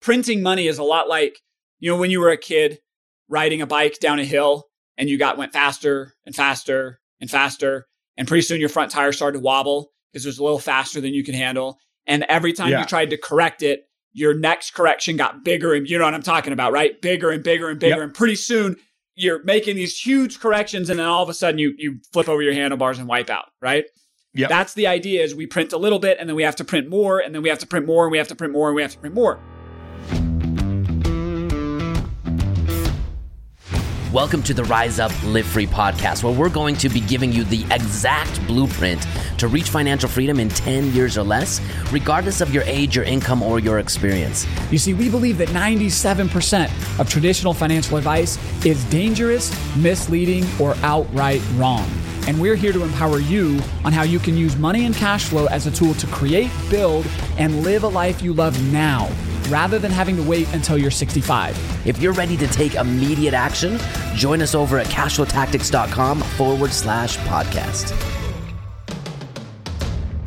printing money is a lot like, you know, when you were a kid riding a bike down a hill and you got went faster and faster and faster. And pretty soon your front tire started to wobble because it was a little faster than you can handle. And every time Yeah. you tried to correct it, your next correction got bigger and you know what I'm talking about, right? Bigger and bigger and bigger. Yep. And pretty soon you're making these huge corrections and then all of a sudden you you flip over your handlebars and wipe out, right? Yep. That's the idea is we print a little bit and then we have to print more and then we have to print more and we have to print more and we have to print more. Welcome to the Rise Up Live Free podcast, where we're going to be giving you the exact blueprint to reach financial freedom in 10 years or less, regardless of your age, your income, or your experience. You see, we believe that 97% of traditional financial advice is dangerous, misleading, or outright wrong. And we're here to empower you on how you can use money and cash flow as a tool to create, build, and live a life you love now, rather than having to wait until you're 65. If you're ready to take immediate action, join us over at cashflowtactics.com forward slash podcast.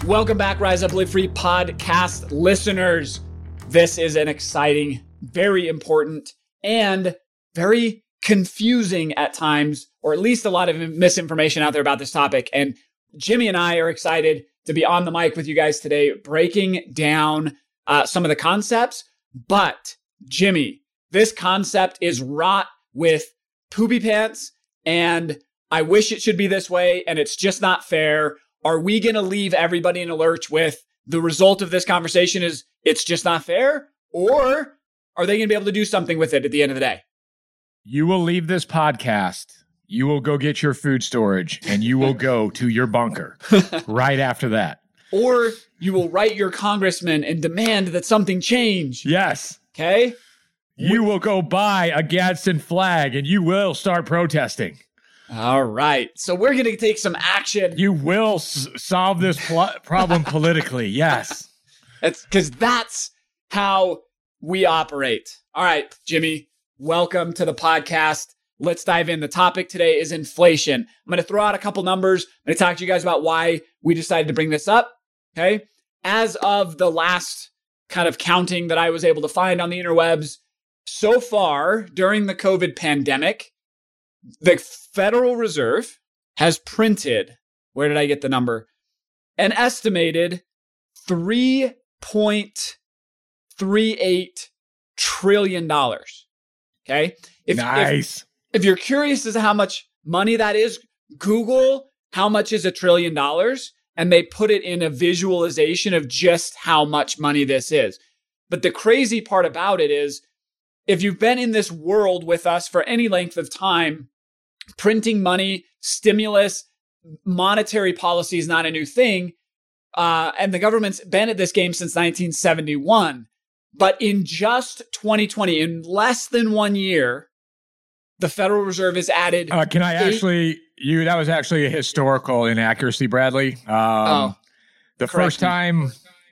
Welcome back, Rise Up Live Free podcast listeners. This is an exciting, very important, and very confusing at times, or at least a lot of misinformation out there about this topic. And Jimmy and I are excited to be on the mic with you guys today, breaking down uh, some of the concepts. But, Jimmy, this concept is wrought with poopy pants, and I wish it should be this way, and it's just not fair. Are we going to leave everybody in a lurch with the result of this conversation is it's just not fair? Or are they going to be able to do something with it at the end of the day? You will leave this podcast. You will go get your food storage and you will go to your bunker right after that. Or you will write your congressman and demand that something change. Yes. Okay? You will go buy a Gadsden flag and you will start protesting. All right. So we're going to take some action. You will s- solve this pl- problem politically. Yes. That's because that's how we operate. All right, Jimmy, welcome to the podcast. Let's dive in. The topic today is inflation. I'm going to throw out a couple numbers. I'm going to talk to you guys about why we decided to bring this up. Okay. As of the last kind of counting that I was able to find on the interwebs, so far during the COVID pandemic, the Federal Reserve has printed, where did I get the number? An estimated 3.38 trillion dollars. Okay? If, nice. if you're curious as to how much money that is, Google how much is a trillion dollars and they put it in a visualization of just how much money this is. But the crazy part about it is if you've been in this world with us for any length of time, printing money, stimulus, monetary policy is not a new thing. Uh, and the government's been at this game since 1971. But in just 2020, in less than one year, the Federal Reserve has added. Uh, can I eight- actually, you, that was actually a historical inaccuracy, Bradley. Um, Oh, the first time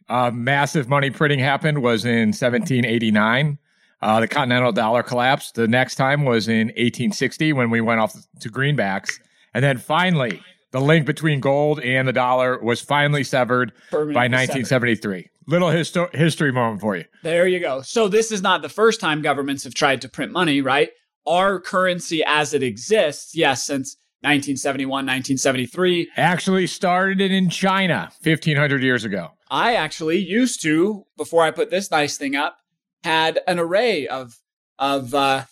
uh, massive money printing happened was in 1789. Uh, the continental dollar collapsed. The next time was in 1860 when we went off to greenbacks. And then finally, the link between gold and the dollar was finally severed permanent by severed. 1973. Little histo- history moment for you. There you go. So this is not the first time governments have tried to print money, right? Our currency as it exists, yes, since 1971, 1973. Actually started it in China 1500 years ago. I actually used to, before I put this nice thing up, had an array of of uh,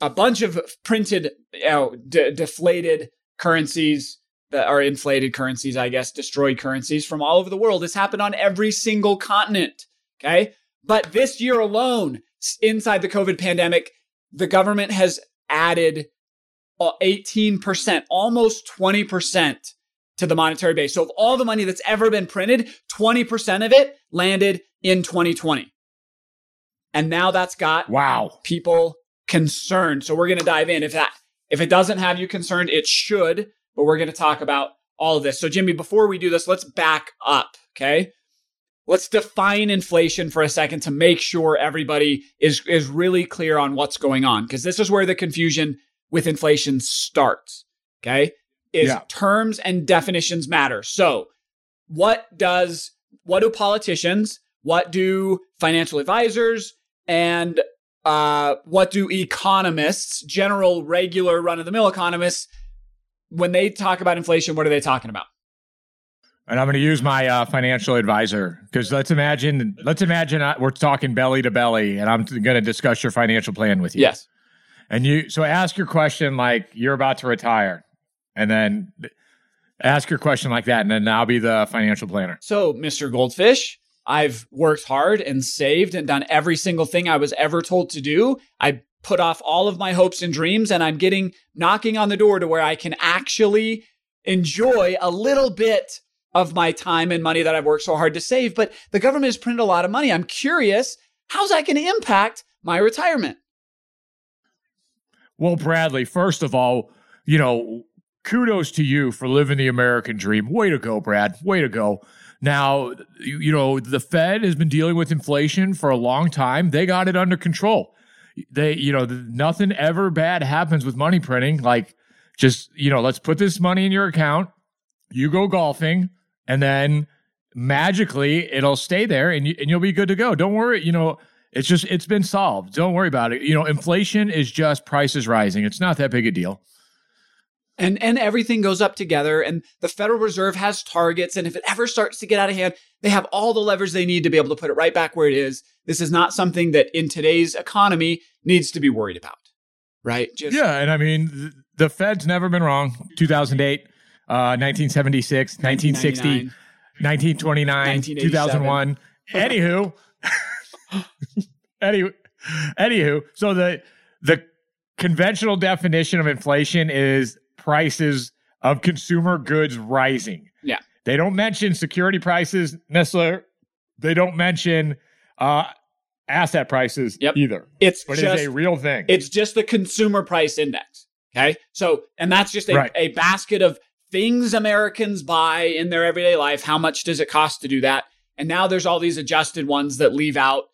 a bunch of printed, you know, de- deflated currencies that are inflated currencies, I guess, destroyed currencies from all over the world. This happened on every single continent. Okay, but this year alone, inside the COVID pandemic, the government has added uh, 18%, almost 20% to the monetary base. So of all the money that's ever been printed, 20% of it landed in 2020. And now that's got Wow. people concerned. So we're going to dive in. If that if it doesn't have you concerned, it should, but we're going to talk about all of this. So Jimmy, before we do this, let's back up, okay? Let's define inflation for a second to make sure everybody is is really clear on what's going on because this is where the confusion with inflation starts, okay? Is Yeah. terms and definitions matter. So, what does what do politicians, what do financial advisors, and uh, what do economists, general, regular, run of the mill economists, when they talk about inflation, what are they talking about? And I'm going to use my uh, financial advisor because let's imagine, let's imagine uh, we're talking belly to belly, and I'm going to discuss your financial plan with you. Yes. And you, so ask your question like you're about to retire, and then ask your question like that, and then I'll be the financial planner. So, Mr. Goldfish, I've worked hard and saved and done every single thing I was ever told to do. I put off all of my hopes and dreams, and I'm getting knocking on the door to where I can actually enjoy a little bit of my time and money that I've worked so hard to save. But the government has printed a lot of money. I'm curious, how's that going to impact my retirement? Well, Bradley, first of all, you know, kudos to you for living the American dream. Way to go, Brad. Way to go. Now, you, you know, the Fed has been dealing with inflation for a long time. They got it under control. They, you know, nothing ever bad happens with money printing. Like, just, you know, let's put this money in your account. You go golfing and then magically it'll stay there and, you, and you'll be good to go. Don't worry. You know, it's just, it's been solved. Don't worry about it. You know, inflation is just prices rising. It's not that big a deal. And, and everything goes up together and the Federal Reserve has targets. And if it ever starts to get out of hand, they have all the levers they need to be able to put it right back where it is. This is not something that in today's economy needs to be worried about. Right. Just- yeah. And I mean, the Fed's never been wrong. 2008, 1976, 1960, 1929, 2001. Anywho, anywho, anywho, so the the conventional definition of inflation is prices of consumer goods rising. Yeah. They don't mention security prices necessarily. They don't mention uh, asset prices yep. either. It's but just, it's a real thing. It's just the consumer price index. Okay. So, and that's just a, right. a basket of things Americans buy in their everyday life. How much does it cost to do that? And now there's all these adjusted ones that leave out,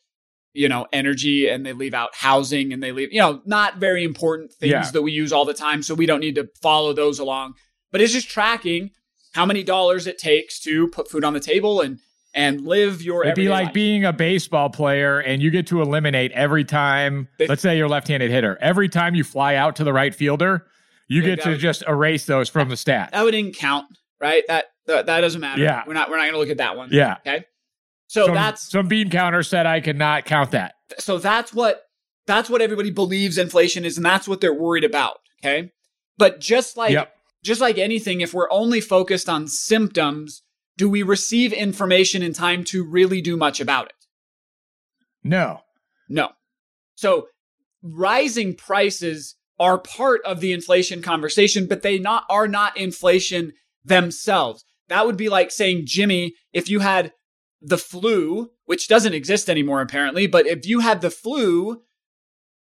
you know, energy and they leave out housing and they leave, you know, not very important things Yeah. that we use all the time. So we don't need to follow those along. But it's just tracking how many dollars it takes to put food on the table and and live your everyday. It'd be like life. being a baseball player and you get to eliminate every time, They- let's say you're a left handed hitter, every time you fly out to the right fielder, you get to would- just erase those from the stat. that wouldn't count, right? That that, that doesn't matter. Yeah. We're not we're not going to look at that one. Yeah. Okay. So some, that's some bean counter said I could not count that. so that's what that's what everybody believes inflation is and that's what they're worried about okay but just like Yep. just like anything if we're only focused on symptoms do we receive information in time to really do much about it No. no so rising prices are part of the inflation conversation but they not are not inflation themselves that would be like saying jimmy if you had the flu which doesn't exist anymore apparently but if you had the flu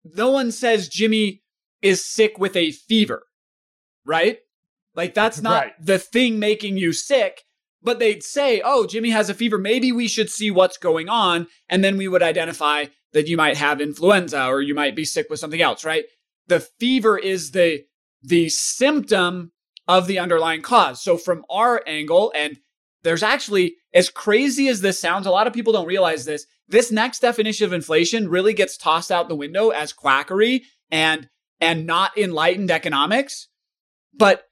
no one says Jimmy is sick with a fever, right? Like that's not Right. the thing making you sick, but they'd say, "Oh, Jimmy has a fever. Maybe we should see what's going on." And then we would identify that you might have influenza or you might be sick with something else, right? The fever is the the symptom of the underlying cause. So from our angle and there's actually as crazy as this sounds, a lot of people don't realize this. This next definition of inflation really gets tossed out the window as quackery and and not enlightened economics. But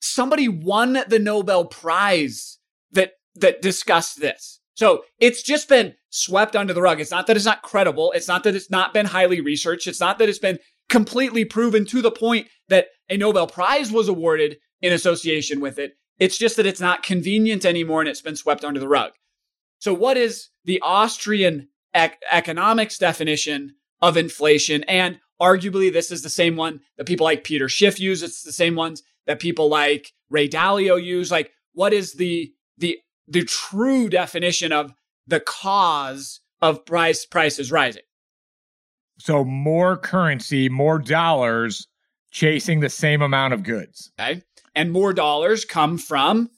somebody won the Nobel Prize that that discussed this. So it's just been swept under the rug. It's not that it's not credible. It's not that it's not been highly researched. It's not that it's been completely proven to the point that a Nobel Prize was awarded in association with it. It's just that it's not convenient anymore and it's been swept under the rug. So, what is the Austrian ec- economics definition of inflation? And arguably, this is the same one that people like Peter Schiff use. It's the same ones that people like Ray Dalio use. Like, what is the the the true definition of the cause of price prices rising? So more currency, more dollars chasing the same amount of goods. Okay, and more dollars come from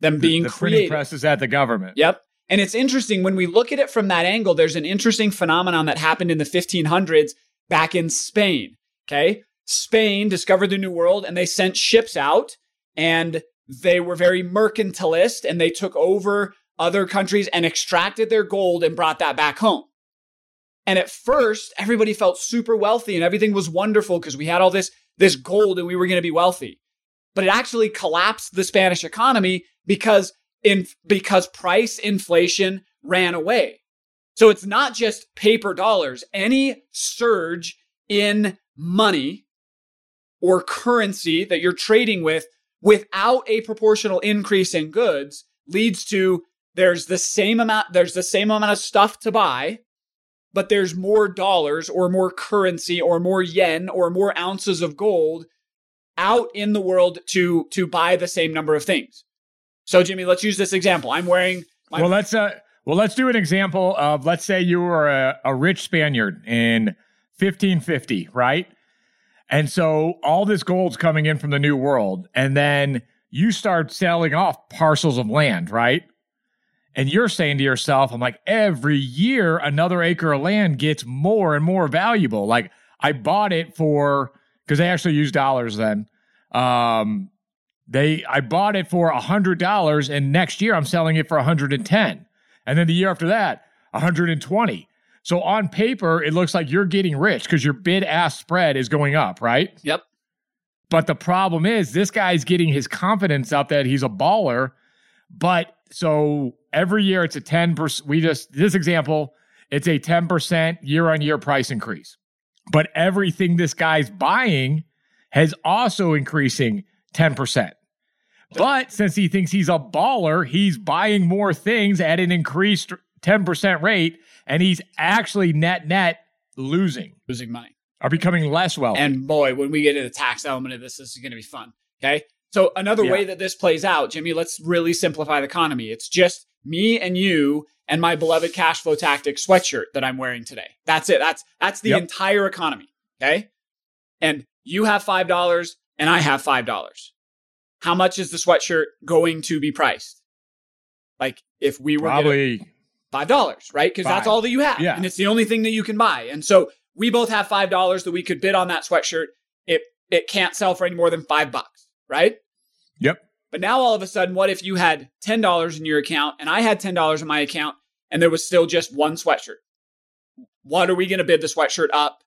them being the printing created. presses at the government. Yep. And it's interesting when we look at it from that angle, there's an interesting phenomenon that happened in the 1500s back in Spain. Okay. Spain discovered the New World and they sent ships out and they were very mercantilist and they took over other countries and extracted their gold and brought that back home. And at first, everybody felt super wealthy and everything was wonderful because we had all this, this gold and we were going to be wealthy. But it actually collapsed the Spanish economy because in, because price inflation ran away. So it's not just paper dollars. Any surge in money or currency that you're trading with without a proportional increase in goods leads to there's the same amount there's the same amount of stuff to buy but there's more dollars or more currency or more yen or more ounces of gold out in the world to to buy the same number of things. So Jimmy, let's use this example. I'm wearing my- Well, let's uh well, let's do an example of let's say you were a, a rich Spaniard in 1550, right? And so all this gold's coming in from the new world and then you start selling off parcels of land, right? And you're saying to yourself, I'm like, every year another acre of land gets more and more valuable. Like I bought it for because they actually use dollars then. Um, they I bought it for a hundred dollars, and next year I'm selling it for 110, and then the year after that, 120. So on paper, it looks like you're getting rich because your bid ask spread is going up, right? Yep. But the problem is this guy's getting his confidence up that he's a baller, but so every year it's a 10%. We just, this example, it's a 10% year on year price increase. But everything this guy's buying has also increasing 10%. But since he thinks he's a baller, he's buying more things at an increased 10% rate, and he's actually net net losing. Losing money. Are becoming less wealthy. And boy, when we get to the tax element of this, this is going to be fun. Okay. So another yeah. way that this plays out, Jimmy, let's really simplify the economy. It's just me and you and my beloved cash flow tactic sweatshirt that I'm wearing today. That's it. That's that's the yep. entire economy. Okay. And you have five dollars and I have five dollars. How much is the sweatshirt going to be priced? Like if we were probably five dollars, right? Because that's all that you have. Yeah. And it's the only thing that you can buy. And so we both have five dollars that we could bid on that sweatshirt. It it can't sell for any more than five bucks right? Yep. But now all of a sudden, what if you had $10 in your account and I had $10 in my account and there was still just one sweatshirt? What are we going to bid the sweatshirt up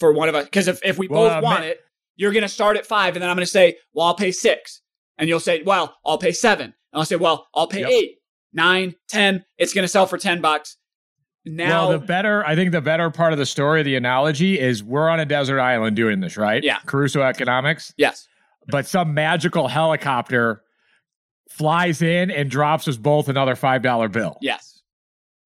for one of us? Because if, if we well, both uh, want it, you're going to start at five and then I'm going to say, well, I'll pay six. And you'll say, well, I'll pay seven. And I'll say, well, I'll pay yep. eight, nine, ten. It's going to sell for 10 bucks. Now, well, the better, I think the better part of the story, the analogy is we're on a desert island doing this, right? Yeah. Crusoe economics. Yes but some magical helicopter flies in and drops us both another five dollar bill. Yes,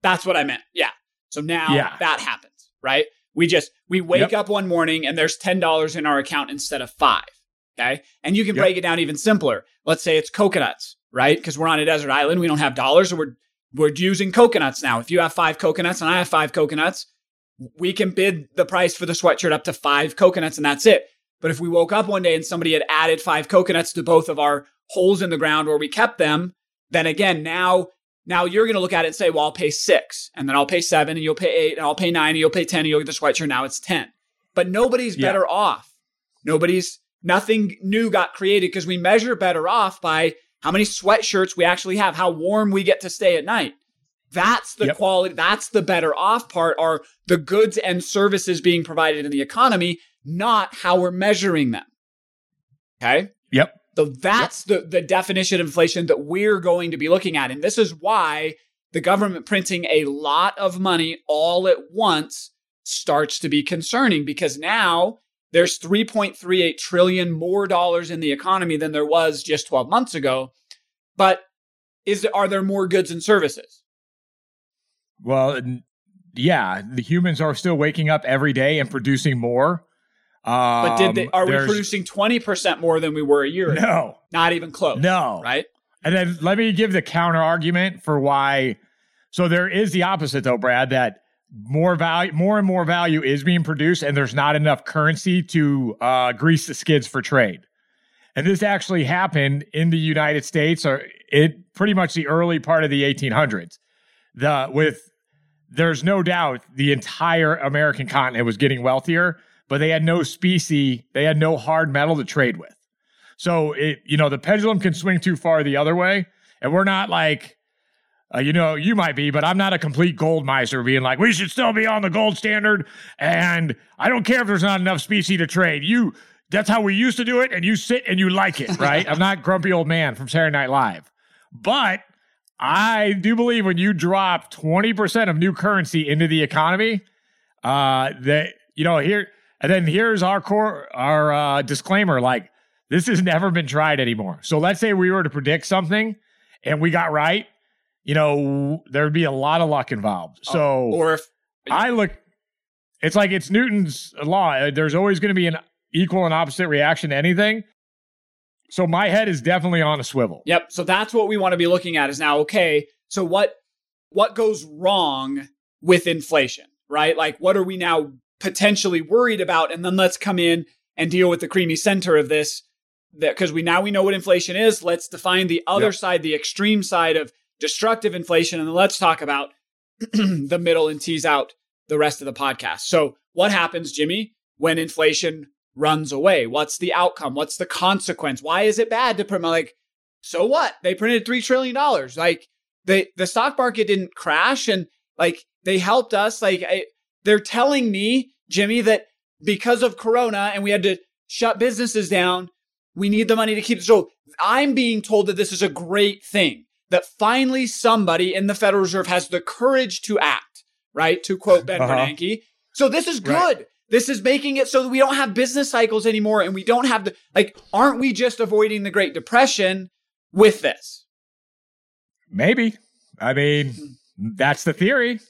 that's what I meant. Yeah. So now yeah. that happens, right? We just we wake yep. up one morning and there's ten dollars in our account instead of five. Okay, and you can yep. break it down even simpler. Let's say it's coconuts, right? Because we're on a desert island, we don't have dollars, so we're we're using coconuts now. If you have five coconuts and I have five coconuts, we can bid the price for the sweatshirt up to five coconuts, and that's it. But if we woke up one day and somebody had added five coconuts to both of our holes in the ground where we kept them, then again, now now you're going to look at it and say, well, I'll pay six, and then I'll pay seven, and you'll pay eight, and I'll pay nine, and you'll pay 10, and you'll get the sweatshirt. Now it's 10. But nobody's yeah. better off. Nobody's, nothing new got created because we measure better off by how many sweatshirts we actually have, how warm we get to stay at night. That's the yep. quality, that's the better off part are the goods and services being provided in the economy not how we're measuring them. Okay. Yep. So that's yep. the, the definition of inflation that we're going to be looking at. And this is why the government printing a lot of money all at once starts to be concerning because now there's 3.38 trillion more dollars in the economy than there was just 12 months ago. But is there, are there more goods and services? Well, yeah, the humans are still waking up every day and producing more. Um, but did they, um, are we producing 20% more than we were a year ago? No. Not even close. No. Right? And then let me give the counter argument for why. So there is the opposite though, Brad, that more value, more and more value is being produced and there's not enough currency to uh, grease the skids for trade. And this actually happened in the United States or it pretty much the early part of the 1800s. The with there's no doubt the entire American continent was getting wealthier but they had no specie, they had no hard metal to trade with. So it, you know, the pendulum can swing too far the other way. And we're not like Uh, you know, you might be, but I'm not a complete gold miser being like, we should still be on the gold standard. And I don't care if there's not enough specie to trade. You, that's how we used to do it. And you sit and you like it, right? I'm not grumpy old man from Saturday Night Live. But I do believe when you drop 20% of new currency into the economy, uh, that, you know, here, and then here's our core, our uh, disclaimer like, this has never been tried anymore. So let's say we were to predict something and we got right you know, there'd be a lot of luck involved. Oh, so, or if I look, it's like it's Newton's law. There's always going to be an equal and opposite reaction to anything. So my head is definitely on a swivel. Yep. So that's what we want to be looking at is now, okay, so what what goes wrong with inflation, right? Like what are we now potentially worried about? And then let's come in and deal with the creamy center of this. That because we now we know what inflation is. Let's define the other yep. side, the extreme side of destructive inflation. And then let's talk about the middle and tease out the rest of the podcast. So, what happens, Jimmy, when inflation runs away? What's the outcome? What's the consequence? Why is it bad to print? Like, so what? They printed $3 trillion. Like, they, the stock market didn't crash and like they helped us. Like, I, they're telling me, Jimmy, that because of Corona and we had to shut businesses down, we need the money to keep. So I'm being told that this is a great thing that finally somebody in the Federal Reserve has the courage to act, right? To quote Ben uh-huh. Bernanke. So this is good. Right. This is making it so that we don't have business cycles anymore and we don't have the, like, aren't we just avoiding the Great Depression with this? Maybe. I mean, that's the theory.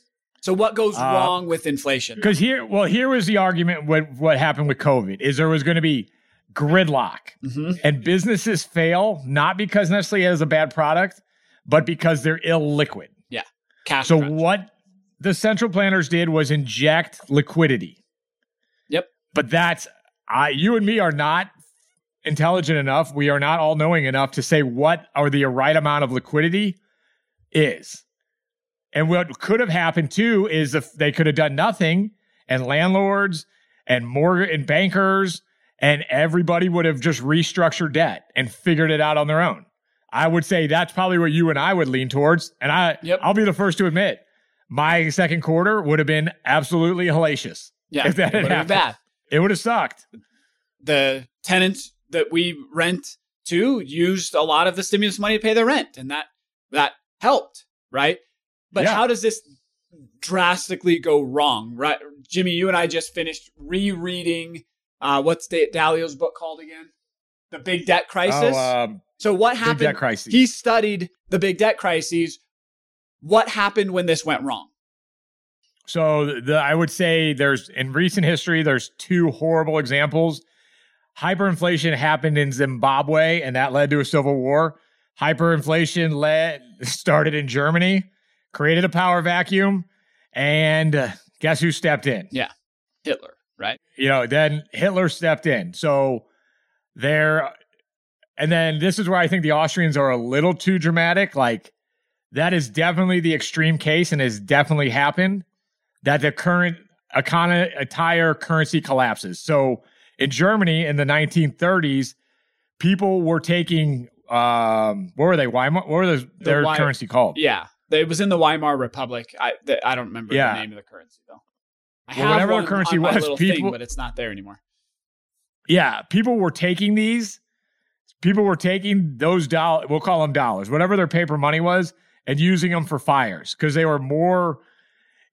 So what goes uh, wrong with inflation? Because here, well, here was the argument what what happened with COVID is there was going to be gridlock mm-hmm. and businesses fail not because necessarily it has a bad product, but because they're illiquid. Yeah. Cash so crunch. what the central planners did was inject liquidity. Yep. But that's I you and me are not intelligent enough. We are not all knowing enough to say what are the right amount of liquidity is. And what could have happened too is if they could have done nothing and landlords and mortgage and bankers and everybody would have just restructured debt and figured it out on their own. I would say that's probably what you and I would lean towards. And I, yep. I'll be the first to admit, my second quarter would have been absolutely hellacious. Yeah, if that had happened. Bad. It would have sucked. The tenants that we rent to used a lot of the stimulus money to pay their rent, and that that helped, right? But yeah. how does this drastically go wrong, right? Jimmy, you and I just finished rereading. Uh, what's Dalio's book called again? The Big Debt Crisis. Oh, um, so what happened? Big debt. He studied the big debt crises. What happened when this went wrong? So the, I would say there's in recent history there's two horrible examples. Hyperinflation happened in Zimbabwe and that led to a civil war. Hyperinflation led started in Germany, created a power vacuum, and uh, guess who stepped in? Yeah, Hitler, right? You know, then Hitler stepped in. So there and then this is where I think the Austrians are a little too dramatic. Like that is definitely the extreme case and has definitely happened that the current economy, entire currency collapses. So in Germany in the 1930s, people were taking um, what were they? Weimar? What were the, their the currency called? Yeah, it was in the Weimar Republic. I the, I don't remember yeah. the name of the currency though. I well, whatever the currency was, people, thing, but it's not there anymore. Yeah, people were taking these people were taking those dollars, we'll call them dollars, whatever their paper money was, and using them for fires because they were more.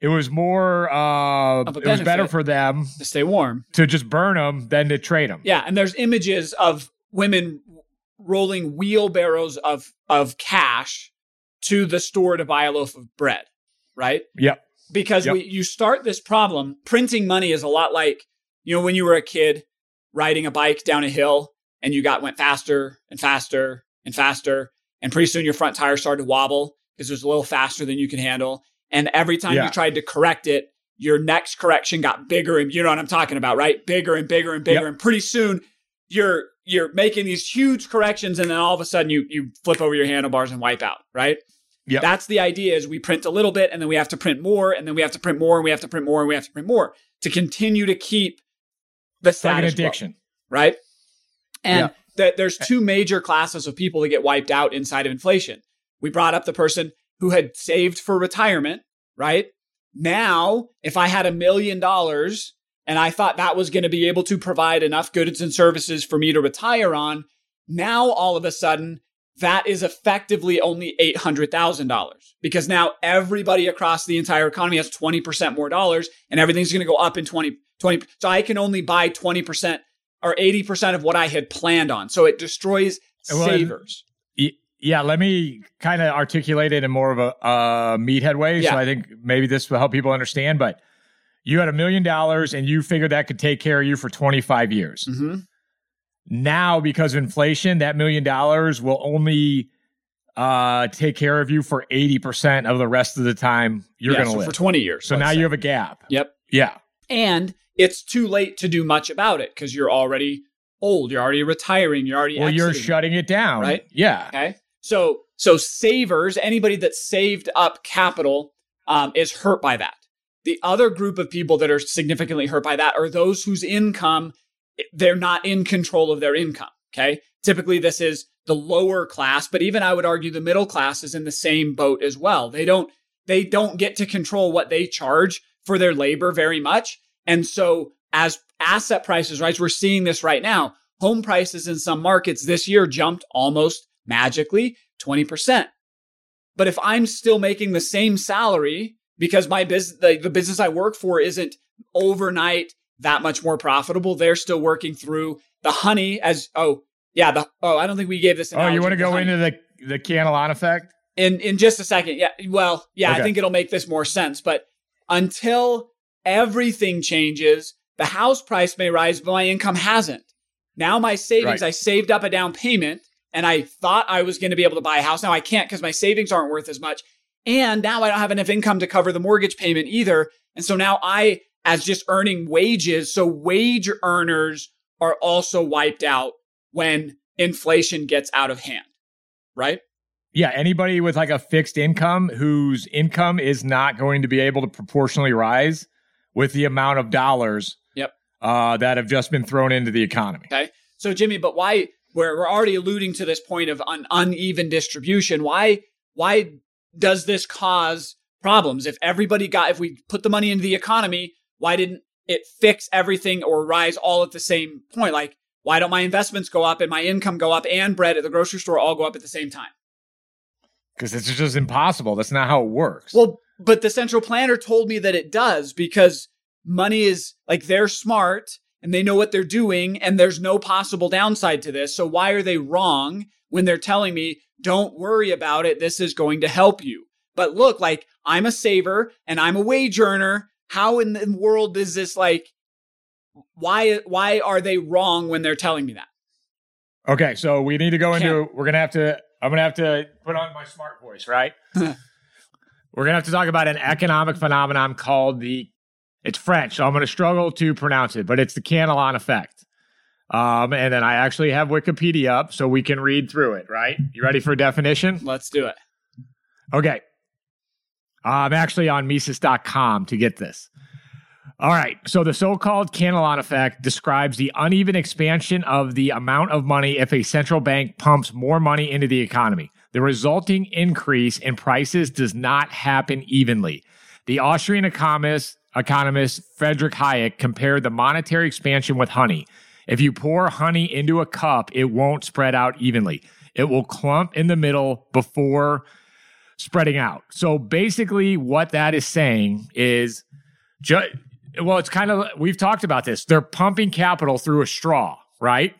It was more. Uh, it was better for them to stay warm to just burn them than to trade them. Yeah, and there's images of women rolling wheelbarrows of of cash to the store to buy a loaf of bread. Right. Yep. Because yep. We, you start this problem. Printing money is a lot like you know when you were a kid riding a bike down a hill and you got went faster and faster and faster. And pretty soon your front tire started to wobble because it was a little faster than you could handle. And every time yeah. you tried to correct it, your next correction got bigger and you know what I'm talking about, right? Bigger and bigger and bigger. Yep. And pretty soon you're you're making these huge corrections and then all of a sudden you you flip over your handlebars and wipe out, right? Yeah. That's the idea is we print a little bit and then we have to print more and then we have to print more and we have to print more and we have to print more to continue to keep the status like addiction. Quo, right? And yeah. that there's two major classes of people that get wiped out inside of inflation. We brought up the person who had saved for retirement, right? Now, if I had a million dollars and I thought that was going to be able to provide enough goods and services for me to retire on, now all of a sudden, that is effectively only $800,000 because now everybody across the entire economy has 20% more dollars and everything's going to go up in 20, 20. So I can only buy 20% or 80% of what I had planned on. So it destroys well, savers. Yeah, let me kind of articulate it in more of a uh, meathead way. Yeah. So I think maybe this will help people understand. But you had a million dollars and you figured that could take care of you for 25 years. Mm-hmm. Now, because of inflation, that million dollars will only uh, take care of you for 80% of the rest of the time you're yeah, going to so live. For 20 years. So now say. you have a gap. Yep. Yeah. And it's too late to do much about it because you're already old. You're already retiring. You're already well. Exiting, you're shutting it down, right? Yeah. Okay. So so savers, anybody that saved up capital, um, is hurt by that. The other group of people that are significantly hurt by that are those whose income they're not in control of their income. Okay. Typically, this is the lower class, but even I would argue the middle class is in the same boat as well. They don't they don't get to control what they charge for their labor very much. And so as asset prices rise, we're seeing this right now. Home prices in some markets this year jumped almost magically 20%. But if I'm still making the same salary because my business, the, the business I work for isn't overnight that much more profitable, they're still working through the honey as, oh, yeah, the, oh, I don't think we gave this. Oh, you want to go into the, the Cantillon effect? In, in just a second. Yeah. Well, yeah, okay. I think it'll make this more sense. But until everything changes, the house price may rise, but my income hasn't. Now my savings, right. I saved up a down payment and I thought I was going to be able to buy a house. Now I can't because my savings aren't worth as much. And now I don't have enough income to cover the mortgage payment either. And so now I, as just earning wages, so wage earners are also wiped out when inflation gets out of hand, right? Yeah, anybody with like a fixed income whose income is not going to be able to proportionally rise with the amount of dollars yep. uh, that have just been thrown into the economy. Okay. So, Jimmy, but why we're, we're already alluding to this point of an uneven distribution. Why why does this cause problems? If everybody got if we put the money into the economy, why didn't it fix everything or rise all at the same point? Like why don't my investments go up and my income go up and bread at the grocery store all go up at the same time? Because it's just impossible. That's not how it works. Well, but the central planner told me that it does because money is like they're smart and they know what they're doing and there's no possible downside to this. So why are they wrong when they're telling me, don't worry about it. This is going to help you. But look, like I'm a saver and I'm a wage earner. How in the world is this like, why, why are they wrong when they're telling me that? Okay. So we need to go into, Can't. we're going to have to, I'm going to have to put on my smart voice, right? we're going to have to talk about an economic phenomenon called the it's French, so I'm going to struggle to pronounce it, but it's the Cantillon effect. Um, and then I actually have Wikipedia up so we can read through it, right? You ready for a definition? Let's do it. Okay. I'm actually on Mises.com to get this. All right. So the so called Cantillon effect describes the uneven expansion of the amount of money if a central bank pumps more money into the economy. The resulting increase in prices does not happen evenly. The Austrian economist economist Friedrich Hayek compared the monetary expansion with honey. If you pour honey into a cup, it won't spread out evenly. It will clump in the middle before spreading out. So basically, what that is saying is, ju- well, it's kind of, we've talked about this. They're pumping capital through a straw, right?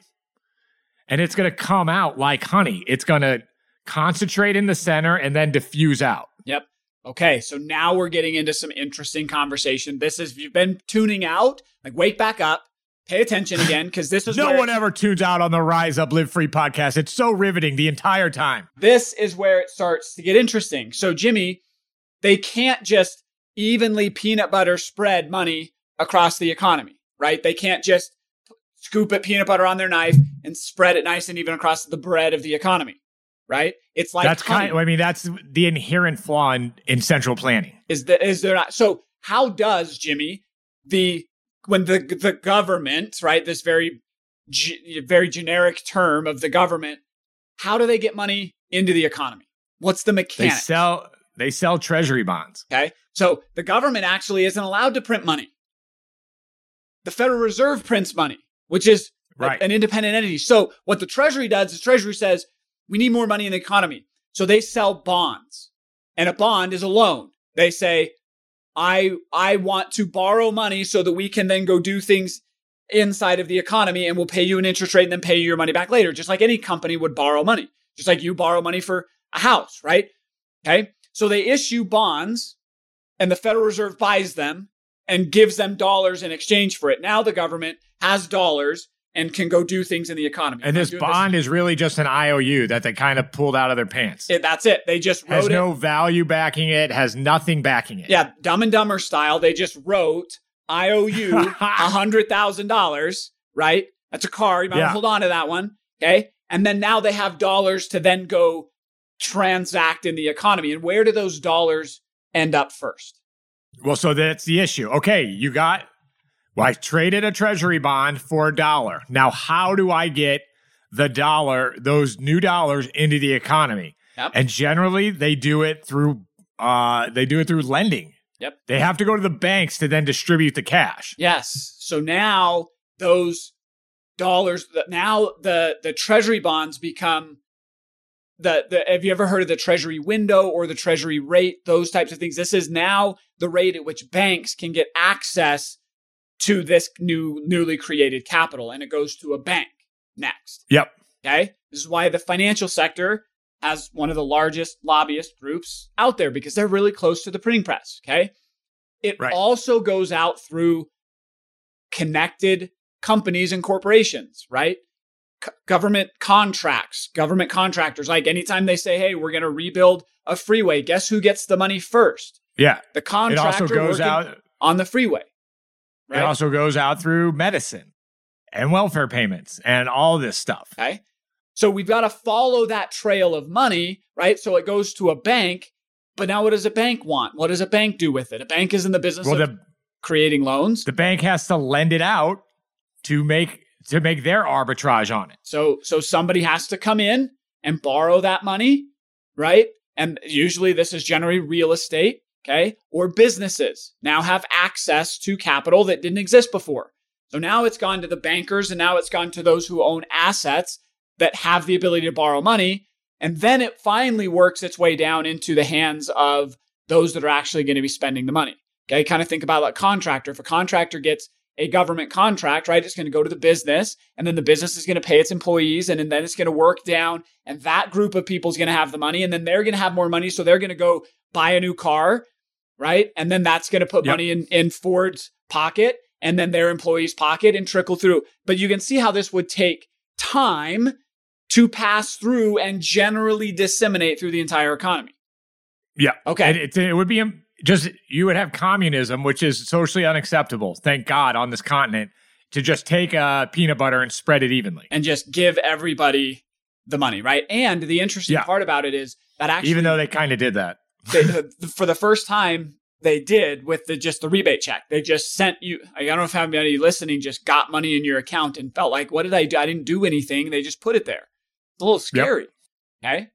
And it's going to come out like honey. It's going to concentrate in the center and then diffuse out. Yep. Okay, so now we're getting into some interesting conversation. This is, if you've been tuning out, like wake back up, pay attention again, because this is no one ever tunes out on the Rise Up Live Free podcast. It's so riveting the entire time. This is where it starts to get interesting. So, Jimmy, they can't just evenly peanut butter spread money across the economy, right? They can't just scoop it peanut butter on their knife and spread it nice and even across the bread of the economy right? It's like that's kind. Of, I mean, that's the inherent flaw in, in central planning. Is that is there not? So how does Jimmy the when the the government right this very very generic term of the government how do they get money into the economy? What's the mechanic? They sell they sell treasury bonds. Okay. So the government actually isn't allowed to print money. The Federal Reserve prints money, which is Right. an independent entity. So what the Treasury does is Treasury says, we need more money in the economy. So they sell bonds. And a bond is a loan. They say, I I want to borrow money so that we can then go do things inside of the economy and we'll pay you an interest rate and then pay you your money back later, just like any company would borrow money. Just like you borrow money for a house, right? Okay. So they issue bonds and the Federal Reserve buys them and gives them dollars in exchange for it. Now the government has dollars and can go do things in the economy. And this bond is really just an IOU that they kind of pulled out of their pants. it- that's it. They just has no it. value backing it, has nothing backing it. Yeah, Dumb and Dumber style. They just wrote IOU a hundred thousand dollars, right? That's a car. You might Yeah. hold on to that one. Okay. And then now they have dollars to then go transact in the economy. And where do those dollars end up first? Well, so that's the issue. Okay, you got well, I traded a treasury bond for a dollar. Now, how do I get the dollar, those new dollars into the economy? Yep. And generally they do it through uh they do it through lending. Yep. They have to go to the banks to then distribute the cash. Yes. So now those dollars, now the the treasury bonds become the the. Have you ever heard of the treasury window or the treasury rate? Those types of things. This is now the rate at which banks can get access to this new newly created capital, and it goes to a bank next. Yep. Okay. This is why the financial sector has one of the largest lobbyist groups out there because they're really close to the printing press. Okay. It Right. also goes out through connected companies and corporations, right? C- government contracts, government contractors. Like anytime they say, hey, we're going to rebuild a freeway, guess who gets the money first? Yeah. The contractor It also goes out on the freeway. It also goes out through medicine and welfare payments and all this stuff. Okay. So we've got to follow that trail of money, right? So it goes to a bank. But now what does a bank want? What does a bank do with it? A bank is in the business Well, of the creating loans. the bank has to lend it out to make to make their arbitrage on it. So so somebody has to come in and borrow that money, right? And usually this is generally real estate, okay? Or businesses now have access to capital that didn't exist before. So now it's gone to the bankers and now it's gone to those who own assets that have the ability to borrow money. And then it finally works its way down into the hands of those that are actually going to be spending the money. Okay, kind of think about like contractor. If a contractor gets a government contract, right, it's going to go to the business, and then the business is going to pay its employees, and, then it's going to work down, and that group of people is going to have the money, and then they're going to have more money, so they're going to go buy a new car, right, and then that's going to put Yep. money in in Ford's pocket, and then their employees' pocket, and trickle through. But you can see how this would take time to pass through and generally disseminate through the entire economy. Yeah. Okay. It, it, it would be just you would have communism, which is socially unacceptable. Thank God on this continent to just take a peanut butter and spread it evenly. and just give everybody the money, right? And the interesting Yeah. part about it is that actually, Even though they kind of did that. They, for the first time, they did with the just the rebate check. They just sent you. I don't know if anybody listening just got money in your account and felt like, what did I do? I didn't do anything. They just put it there. It's a little scary. Okay.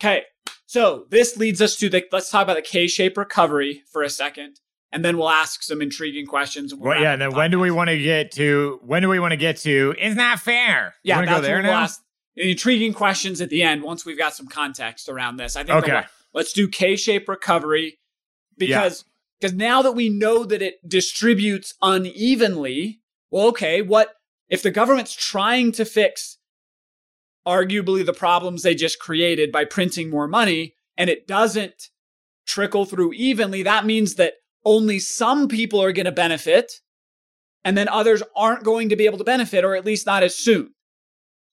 Okay. So this leads us to the. Let's talk about the K-shaped recovery for a second, and then we'll ask some intriguing questions. and we'll Well, yeah. then the when do we want to get to? When do we want to get to? It's not that fair. Yeah, you want to that's go there we'll now. ask intriguing questions at the end once we've got some context around this. I think Okay. one- let's do K-shaped recovery because because now that we know that it distributes unevenly, well, okay, what if the government's trying to fix arguably the problems they just created by printing more money and it doesn't trickle through evenly, that means that only some people are going to benefit and then others aren't going to be able to benefit, or at least not as soon.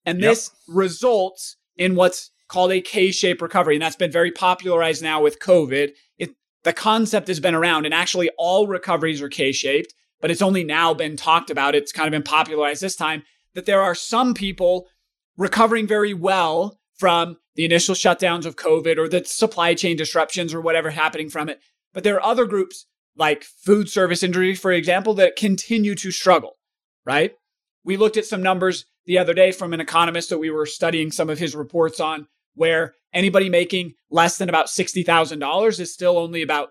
And Yep. this results in what's called a K-shaped recovery. And that's been very popularized now with COVID. It, the concept has been around and actually all recoveries are K-shaped, but it's only now been talked about. It's kind of been popularized this time that there are some people recovering very well from the initial shutdowns of COVID or the supply chain disruptions or whatever happening from it. But there are other groups like food service industry, for example, that continue to struggle, right? We looked at some numbers the other day from an economist that we were studying some of his reports on where anybody making less than about $60,000 is still only about,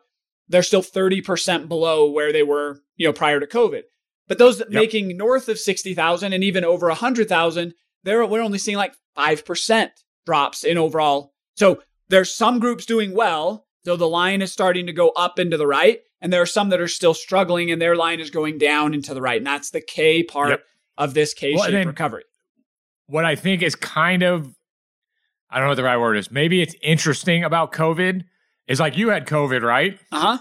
they're still 30% below where they were, you know, prior to COVID. But those yep. making north of 60,000 and even over 100,000, they're, we're only seeing like 5% drops in overall. So there's some groups doing well, though the line is starting to go up into the right. And there are some that are still struggling and their line is going down into the right. And that's the K part yep. of this K shaped well, recovery. What I think is kind of, I don't know what the right word is. Maybe it's interesting about COVID is like you had COVID, right? Uh huh.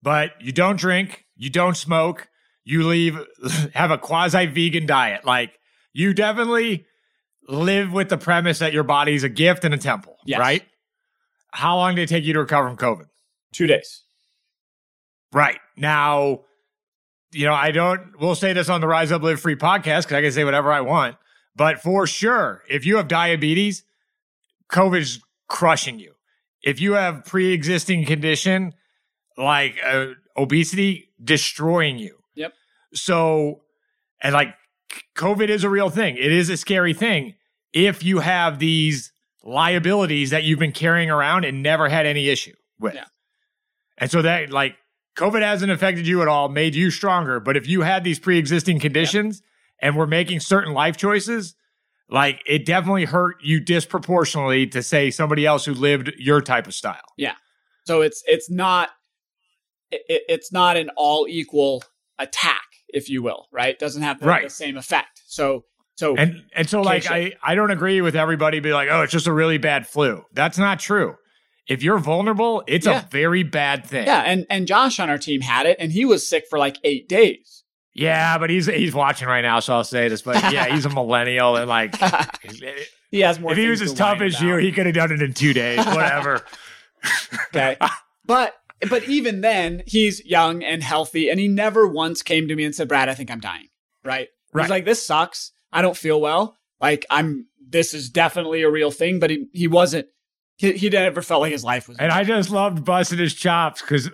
But you don't drink, you don't smoke, you leave, have a quasi vegan diet. Like you definitely live with the premise that your body is a gift and a temple, yes. right? How long did it take you to recover from COVID? Two days. Right. Now, you know, I don't, we'll say this on the Rise Up Live Free podcast because I can say whatever I want. But for sure, if you have diabetes, COVID's crushing you. If you have pre existing condition like uh, obesity, destroying you. Yep. So, and like COVID is a real thing, it is a scary thing if you have these liabilities that you've been carrying around and never had any issue with. Yeah. And so that like COVID hasn't affected you at all, made you stronger. But if you had these pre existing conditions and were making certain life choices, like it definitely hurt you disproportionately to say somebody else who lived your type of style. Yeah. So it's it's not it, it's not an all equal attack, if you will, right? It Doesn't have the, right. the same effect. So so and and so like I I don't agree with everybody be like, oh, it's just a really bad flu. That's not true. If you're vulnerable, it's yeah. a very bad thing. Yeah, and and Josh on our team had it, and he was sick for like eight days. Yeah, but he's he's watching right now, so I'll say this. But yeah, he's a millennial, and like he has more. If he was as tough as you, he could have done it in two days. Whatever. okay, but but even then, he's young and healthy, and he never once came to me and said, "Brad, I think I'm dying." Right? Right. He's like, "This sucks." I don't feel well. Like I'm, this is definitely a real thing, but he, he wasn't, he, he never felt like his life was. And I just loved busting his chops because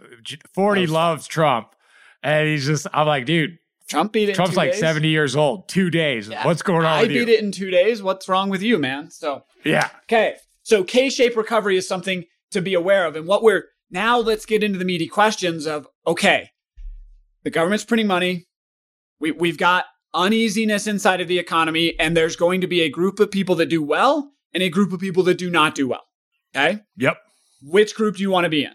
40 loves Trump. And he's just, I'm like, dude, Trump beat it. Trump's like days? 70 years old. Two days. Yeah. What's going on? I beat you? it in two days. What's wrong with you, man? So yeah. Okay. So K-shaped recovery is something to be aware of, and what we're now let's get into the meaty questions of okay, the government's printing money. We we've got uneasiness inside of the economy, and there's going to be a group of people that do well and a group of people that do not do well. Okay. Yep. Which group do you want to be in?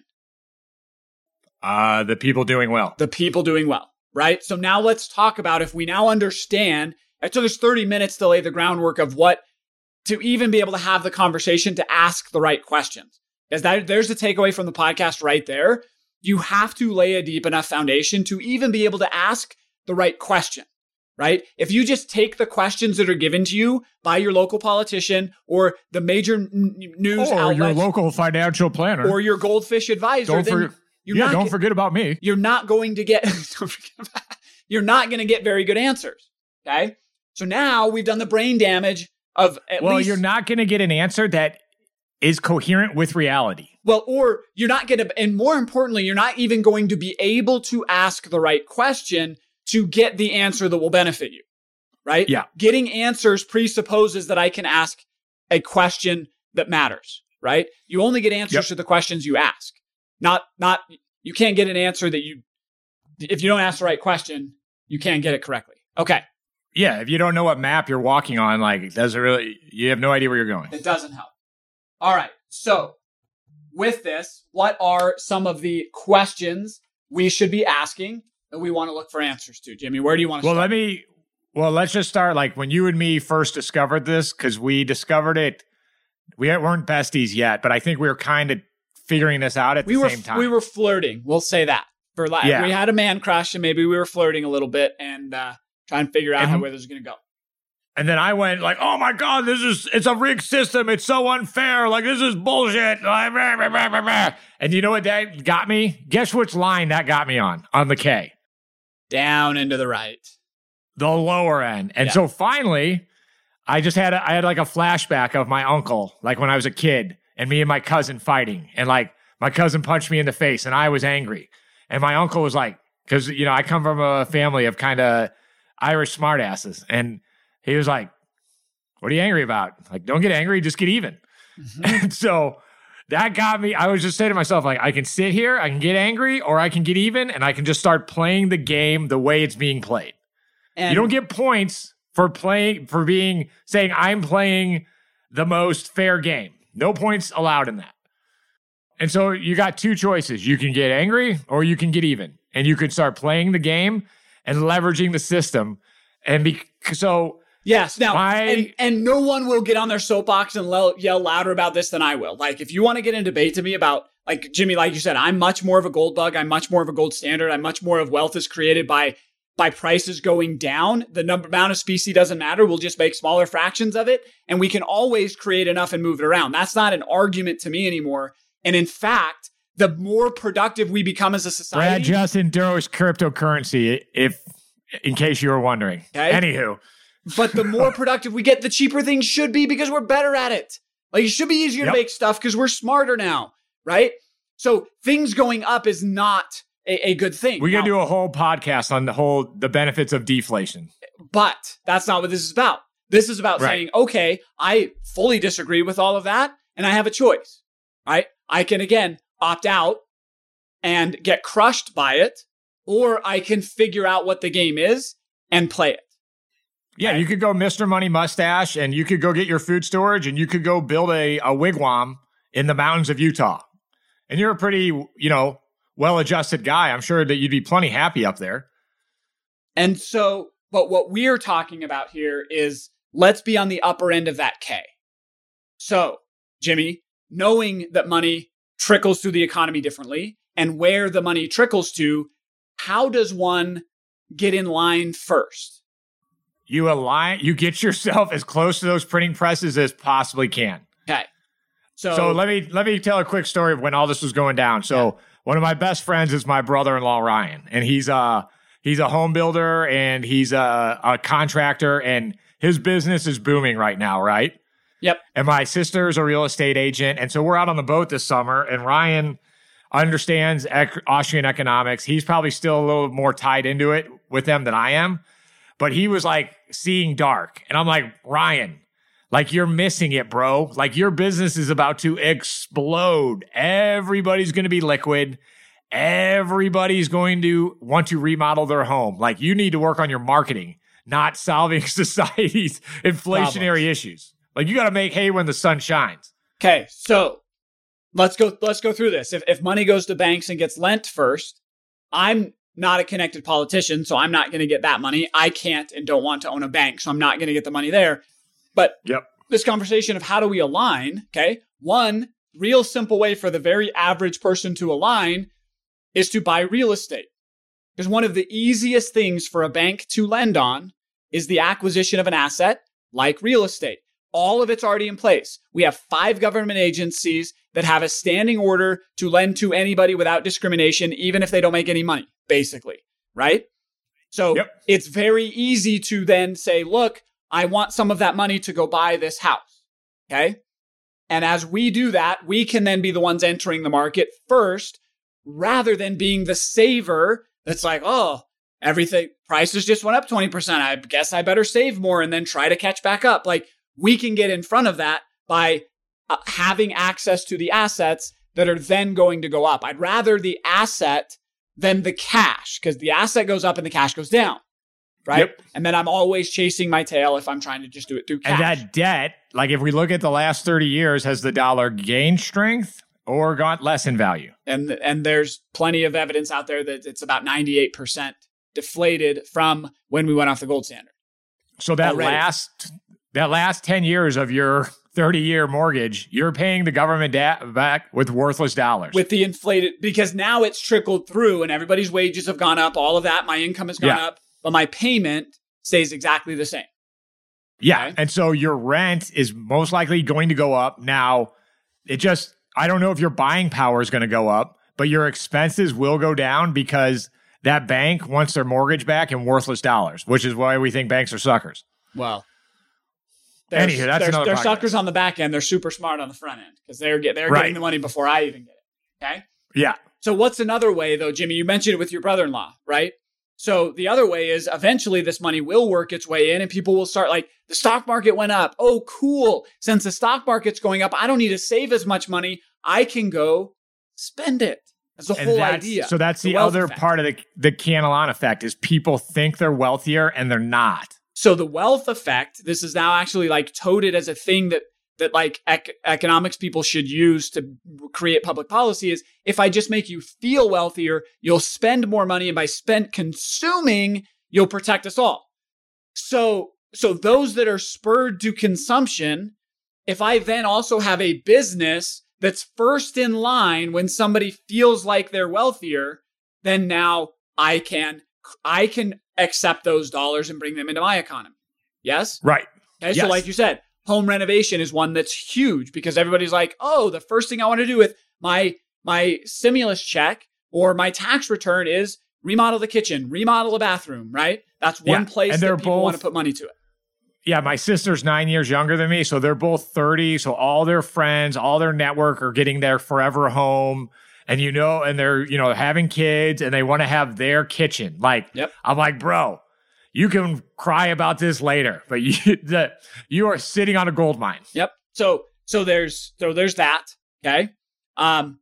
Uh, the people doing well. The people doing well, right? So now let's talk about if we now understand. It took us 30 minutes to lay the groundwork of what to even be able to have the conversation to ask the right questions. As that there's the takeaway from the podcast right there. You have to lay a deep enough foundation to even be able to ask the right question right? If you just take the questions that are given to you by your local politician or the major n- news or outlet, your local financial planner or your goldfish advisor, don't for, yeah, don't forget about me. You're not going to get you're not going to get very good answers. Okay, so now we've done the brain damage of well, least, you're not going to get an answer that is coherent with reality. Well, or you're not going to, and more importantly, you're not even going to be able to ask the right question to get the answer that will benefit you, right? Yeah. Getting answers presupposes that I can ask a question that matters, right? You only get answers yep. to the questions you ask. Not, not, you can't get an answer that you, if you don't ask the right question, you can't get it correctly. Okay. Yeah. If you don't know what map you're walking on, like, it doesn't really, you have no idea where you're going. It doesn't help. All right. So, with this, what are some of the questions we should be asking that we want to look for answers to. Jimmy, where do you want to well, start? let me well, let's just start like when you and me first discovered this cuz we discovered it we weren't besties yet, but I think we were kind of figuring this out at we the were, same time. We were flirting. We'll say that. For like, yeah. we had a man crush and maybe we were flirting a little bit and uh, trying to figure out and, how where this is going to go. And then I went like, "Oh my god, this is it's a rigged system. It's so unfair. Like this is bullshit." And you know what that got me? Guess which line that got me on on the K down into the right. The lower end. And yeah. so finally, I just had a, I had like a flashback of my uncle, like when I was a kid, and me and my cousin fighting, and like my cousin punched me in the face, and I was angry, and my uncle was like, because you know I come from a family of kind of Irish smartasses, and he was like, "What are you angry about? Like, don't get angry, just get even." Mm-hmm. And so that got me. I was just saying to myself, like, I can sit here, I can get angry, or I can get even, and I can just start playing the game the way it's being played. And you don't get points for playing for being saying I'm playing the most fair game. No points allowed in that. And so you got two choices. You can get angry or you can get even. And you can start playing the game and leveraging the system. And be, so Yes. Now, my, and, and, no one will get on their soapbox and le- yell louder about this than I will. Like, if you want to get in debate to me about, like Jimmy, like you said, I'm much more of a gold bug. I'm much more of a gold standard. I'm much more of wealth is created by by prices going down. The number amount of specie doesn't matter. We'll just make smaller fractions of it, and we can always create enough and move it around. That's not an argument to me anymore. And in fact, the more productive we become as a society. Brad Justin Duro's cryptocurrency, if in case you were wondering. Okay. Anywho. But the more productive we get, the cheaper things should be because we're better at it. Like it should be easier yep. to make stuff because we're smarter now, right? So things going up is not a, a good thing. We got to do a whole podcast on the whole the benefits of deflation. But that's not what this is about. This is about right. saying, okay, I fully disagree with all of that, and I have a choice. Right? I can again opt out and get crushed by it, or I can figure out what the game is and play it. Yeah, you could go Mr. Money Mustache and you could go get your food storage and you could go build a, a wigwam in the mountains of Utah. And you're a pretty, you know, well adjusted guy. I'm sure that you'd be plenty happy up there. And so, but what we're talking about here is let's be on the upper end of that K. So, Jimmy, knowing that money trickles through the economy differently and where the money trickles to, how does one get in line first? you align, you get yourself as close to those printing presses as possibly can. Okay. So, so let me let me tell a quick story of when all this was going down. So yeah. One of my best friends is my brother-in-law Ryan, and he's a he's a home builder and he's a, a contractor, and his business is booming right now, right? Yep. And my sister is a real estate agent, and so we're out on the boat this summer, and Ryan understands ec- Austrian economics. He's probably still a little more tied into it with them than I am but he was like seeing dark. And I'm like, Ryan, like you're missing it, bro. Like your business is about to explode. Everybody's going to be liquid. Everybody's going to want to remodel their home. Like you need to work on your marketing, not solving society's inflationary Problems. issues. Like you got to make hay when the sun shines. Okay, so let's go. Let's go through this. If if money goes to banks and gets lent first, I'm not a connected politician, so I'm not going to get that money. I can't and don't want to own a bank, so I'm not going to get the money there. But yep. this conversation of how do we align, okay? One real simple way for the very average person to align is to buy real estate. Because one of the easiest things for a bank to lend on is the acquisition of an asset like real estate. All of it's already in place. We have five government agencies that have a standing order to lend to anybody without discrimination, even if they don't make any money, basically, right? So yep. it's very easy to then say, look, I want some of that money to go buy this house. Okay. And as we do that, we can then be the ones entering the market first rather than being the saver that's like, oh, everything prices just went up 20%. I guess I better save more and then try to catch back up. Like we can get in front of that by uh, having access to the assets that are then going to go up. I'd rather the asset than the cash because the asset goes up and the cash goes down. Right. Yep. And then I'm always chasing my tail if I'm trying to just do it through cash. And that debt, like if we look at the last 30 years, has the dollar gained strength or got less in value? And and there's plenty of evidence out there that it's about 98% deflated from when we went off the gold standard. So that already. last that last 10 years of your 30 year mortgage, you're paying the government da- back with worthless dollars. With the inflated, because now it's trickled through and everybody's wages have gone up, all of that. My income has gone yeah. up, but my payment stays exactly the same. Yeah. Okay? And so your rent is most likely going to go up. Now, it just, I don't know if your buying power is going to go up, but your expenses will go down because that bank wants their mortgage back in worthless dollars, which is why we think banks are suckers. Well, they're, Anywho, that's they're. They're suckers on the back end. They're super smart on the front end because they're get, they're right. getting the money before I even get it. Okay. Yeah. So what's another way though, Jimmy? You mentioned it with your brother-in-law, right? So the other way is eventually this money will work its way in and people will start like the stock market went up. Oh, cool. Since the stock market's going up, I don't need to save as much money. I can go spend it. That's the And whole idea. So that's the, wealth other effect. part of the the Cantillon effect is people think they're wealthier and they're not. So the wealth effect, this is now actually like touted as a thing that that like ec- economics people should use to create public policy is if I just make you feel wealthier, you'll spend more money and by spend consuming, you'll protect us all. So so those that are spurred to consumption, if I then also have a business that's first in line when somebody feels like they're wealthier, then now I can I can accept those dollars and bring them into my economy. Yes? Right. Okay, so like you said, home renovation is one that's huge because everybody's like, "Oh, the first thing I want to do with my my stimulus check or my tax return is remodel the kitchen, remodel the bathroom." Right? That's one Yeah, place and that they're people want to put money to it. Yeah, my sister's nine years younger than me, so they're both 30. So all their friends, all their network are getting their forever home. And you know, and they're, you know, having kids and they want to have their kitchen. Like, Yep. I'm like, bro, you can cry about this later, but you the, you are sitting on a gold mine. Yep. So so there's so there's that. Okay. Um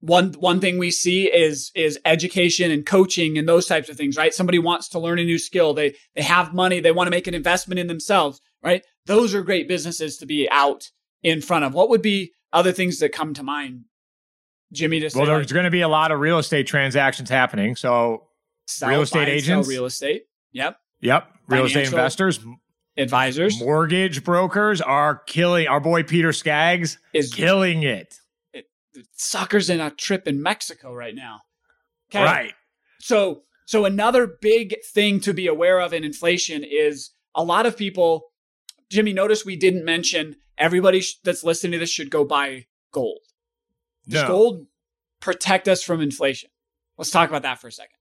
one one thing we see is is education and coaching and those types of things, right? Somebody wants to learn a new skill. They they have money, they want to make an investment in themselves, right? Those are great businesses to be out in front of. What would be other things that come to mind? Jimmy to say Well, like, there's going to be a lot of real estate transactions happening. So, real estate buy and sell agents? real estate. Yep. yep, real estate investors, Advisors mortgage brokers are killing. Our boy Peter Skaggs is killing it. suckers in a trip in Mexico right now. Okay. Right. So, so another big thing to be aware of in inflation is a lot of people. Jimmy, notice we didn't mention everybody sh- that's listening to this should go buy gold. Does No. gold protect us from inflation? Let's talk about that for a second.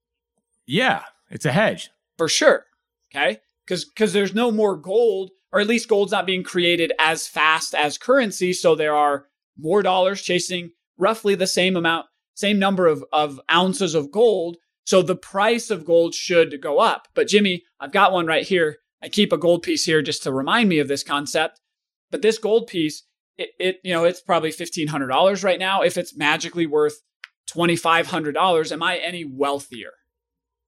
Yeah, it's a hedge. For sure. Okay. Because because there's no more gold, or at least gold's not being created as fast as currency. So there are more dollars chasing roughly the same amount, same number of, of ounces of gold. So the price of gold should go up. But Jimmy, I've got one right here. I keep a gold piece here just to remind me of this concept. But this gold piece, it, it you know, it's probably fifteen hundred dollars right now. If it's magically worth twenty five hundred dollars, am I any wealthier?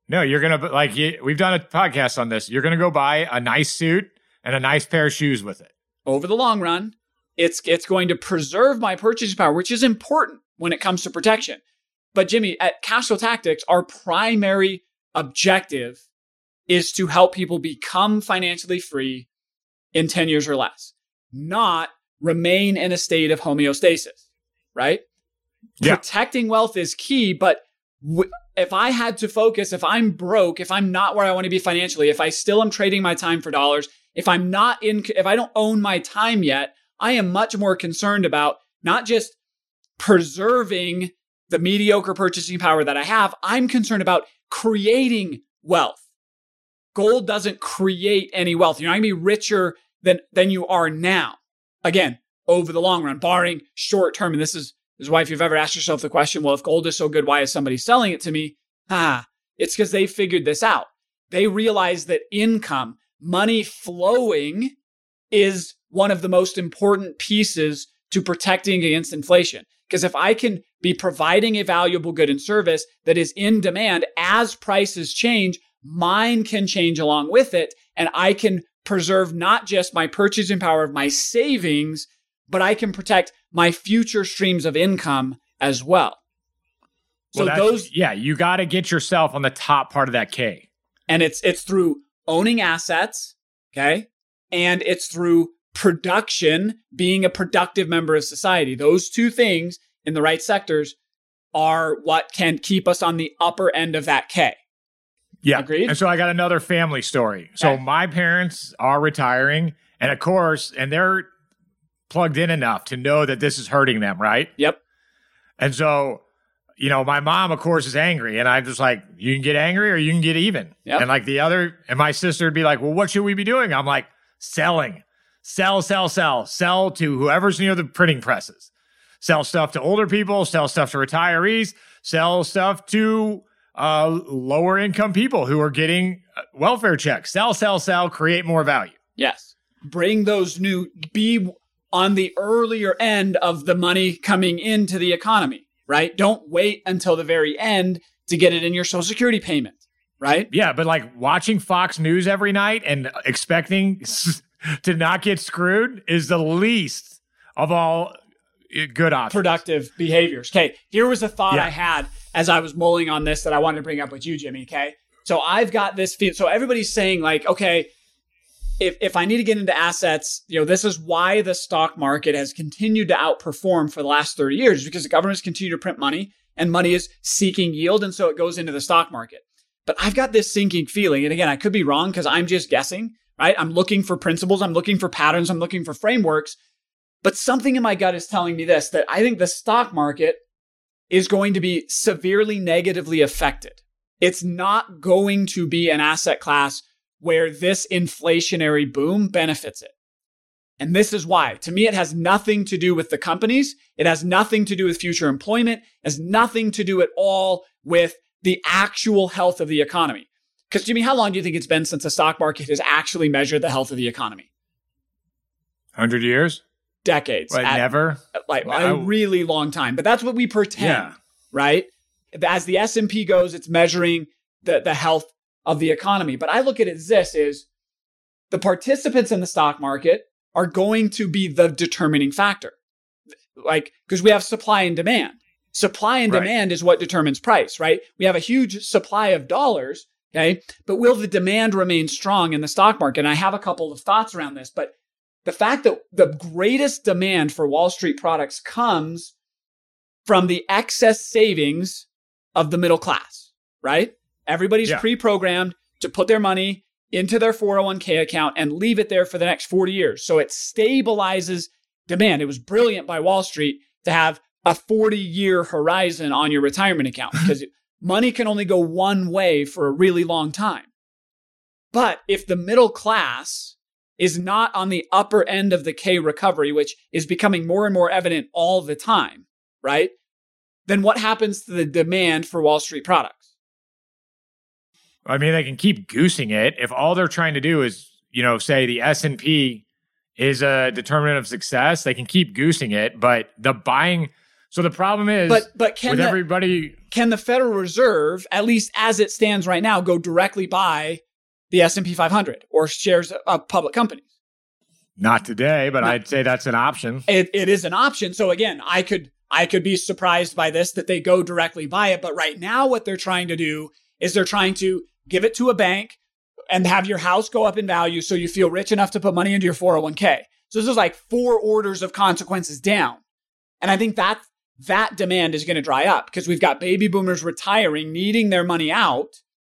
No, you're gonna like you, we've done a podcast on this. You're gonna go buy a nice suit and a nice pair of shoes with it. over the long run, it's it's going to preserve my purchasing power, which is important when it comes to protection. But Jimmy, at Cashflow Tactics, our primary objective is to help people become financially free in 10 years or less, not remain in a state of homeostasis, right? Yeah. Protecting wealth is key, but w- if I had to focus, if I'm broke, if I'm not where I want to be financially, if I still am trading my time for dollars, if I'm not in, if I don't own my time yet, I am much more concerned about not just preserving the mediocre purchasing power that I have. I'm concerned about creating wealth. Gold doesn't create any wealth. You're not going to be richer than, than you are now. Again, over the long run, barring short term. And this is, is why if you've ever asked yourself the question, well, if gold is so good, why is somebody selling it to me? Ah, it's because they figured this out. They realized that income, money flowing is one of the most important pieces to protecting against inflation. Because if I can be providing a valuable good and service that is in demand as prices change, mine can change along with it. And I can preserve not just my purchasing power of my savings, but I can protect my future streams of income as well. So Well, those yeah, you got to get yourself on the top part of that K. and it's it's through owning assets okay and it's through production being a productive member of society those two things in the right sectors are what can keep us on the upper end of that k Yeah. Agreed? And so I got another family story. So my parents are retiring, and of course, and they're plugged in enough to know that this is hurting them, right? yep And so, you know, my mom, of course, is angry. And I'm just like, you can get angry or you can get even. Yep. And like the other, and my sister would be like, well, what should we be doing? I'm like, selling, sell, sell, sell, sell to whoever's near the printing presses, sell stuff to older people, sell stuff to retirees, sell stuff to uh, lower income people who are getting uh, welfare checks. Sell, sell, sell, create more value. Yes. Bring those new, be on the earlier end of the money coming into the economy, right? Don't wait until the very end to get it in your social security payment, right? Yeah, but like watching Fox News every night and expecting to not get screwed is the least of all uh, good options. Productive behaviors. Okay, here was a thought Yeah. I had as I was mulling on this that I wanted to bring up with you, Jimmy. Okay, so I've got this feel. So everybody's saying like, okay, if if I need to get into assets, you know, this is why the stock market has continued to outperform for the last thirty years because the government's continue to print money and money is seeking yield, and so it goes into the stock market. But I've got this sinking feeling, and again, I could be wrong because I'm just guessing. Right? I'm looking for principles. I'm looking for patterns. I'm looking for frameworks. But something in my gut is telling me this that I think the stock market is going to be severely negatively affected. It's not going to be an asset class where this inflationary boom benefits it. And this is why. To me, it has nothing to do with the companies. It has nothing to do with future employment. It has nothing to do at all with the actual health of the economy. Because, Jimmy, how long do you think it's been since the stock market has actually measured the health of the economy? 100 years? Decades. Like At- never? like I- a really long time. But that's what we pretend, Yeah. right? As the S&P goes, it's measuring the, the health of the economy. But I look at it as this is the participants in the stock market are going to be the determining factor. Like, because we have supply and demand. Supply and Right. demand is what determines price, right? We have a huge supply of dollars, okay? But will the demand remain strong in the stock market? And I have a couple of thoughts around this, but the fact that the greatest demand for Wall Street products comes from the excess savings of the middle class, right? Everybody's Yeah. pre programmed to put their money into their 401k account and leave it there for the next 40 years. So it stabilizes demand. It was brilliant by Wall Street to have a 40 year horizon on your retirement account because money can only go one way for a really long time. But if the middle class is not on the upper end of the K recovery, which is becoming more and more evident all the time, right? Then what happens to the demand for Wall Street products? I mean, they can keep goosing it if all they're trying to do is, you know, say the S and P is a determinant of success. They can keep goosing it, but the buying. So the problem is, But but can the, everybody, can the Federal Reserve, at least as it stands right now, go directly buy the S&P 500 or shares of public companies? not today, but No. I'd say that's an option. it, it is an option. So again, I could I could be surprised by this that they go directly buy it. But right now, what they're trying to do is they're trying to give it to a bank and have your house go up in value so you feel rich enough to put money into your 401k. So this is like four orders of consequences down. And I think that that demand is going to dry up because we've got baby boomers retiring, needing their money out.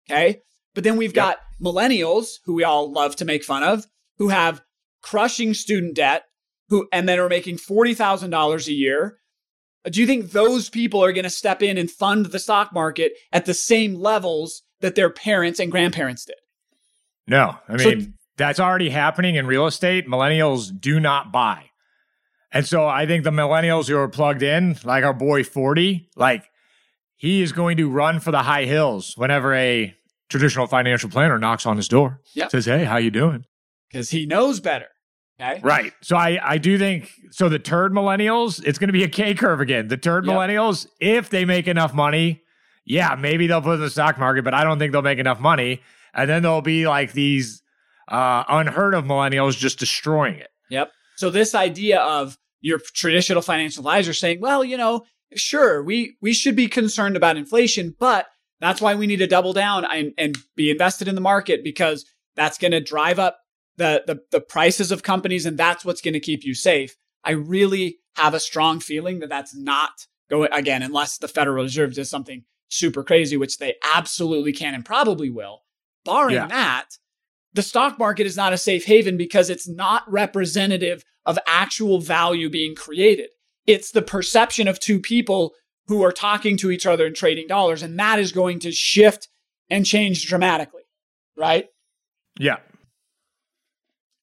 Okay. But then we've got millennials who we all love to make fun of, who have crushing student debt, who and then are making forty thousand dollars a year. Do you think those people are going to step in and fund the stock market at the same levels that their parents and grandparents did? No, I So- mean, that's already happening in real estate. Millennials do not buy. And so I think the millennials who are plugged in, like our boy 40, like he is going to run for the high hills whenever a traditional financial planner knocks on his door. Yep. Says, Hey, how you doing? Because he knows better. Okay. Right. So I, I do think so the turd millennials, it's going to be a K curve again. The turd Yep. millennials, if they make enough money, yeah, maybe they'll put in the stock market, but I don't think they'll make enough money. And then there'll be like these uh, unheard of millennials just destroying it. Yep. So this idea of your traditional financial advisor saying, well, you know, sure, we we should be concerned about inflation, but that's why we need to double down and, and be invested in the market because that's going to drive up the, the the prices of companies and that's what's going to keep you safe. I really have a strong feeling that that's not going again unless the Federal Reserve does something super crazy, which they absolutely can and probably will. Barring Yeah. that, the stock market is not a safe haven because it's not representative of actual value being created. It's the perception of two people who are talking to each other and trading dollars, and that is going to shift and change dramatically, right? Yeah.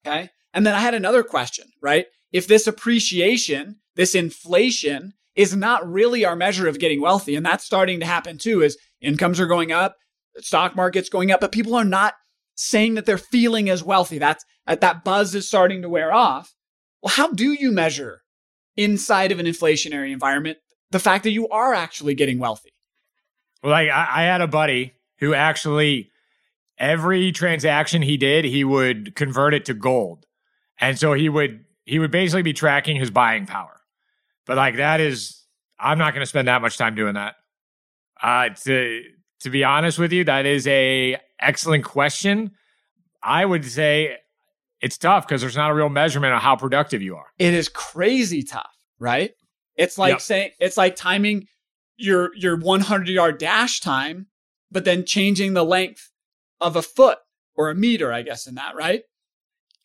Okay. And then I had another question, right? If this appreciation, this inflation is not really our measure of getting wealthy. And that's starting to happen too as incomes are going up, stock market's going up, but people are not saying that they're feeling as wealthy. That's that buzz is starting to wear off. Well, how do you measure inside of an inflationary environment the fact that you are actually getting wealthy? Well, like I, I had a buddy who actually every transaction he did, he would convert it to gold. And so he would he would basically be tracking his buying power. But like that is I'm not going to spend that much time doing that. Uh to to be honest with you, that is a excellent question. I would say it's tough because there's not a real measurement of how productive you are. It is crazy tough, right? It's like yep. saying it's like timing your your 100 yard dash time, but then changing the length of a foot or a meter, I guess, in that, right?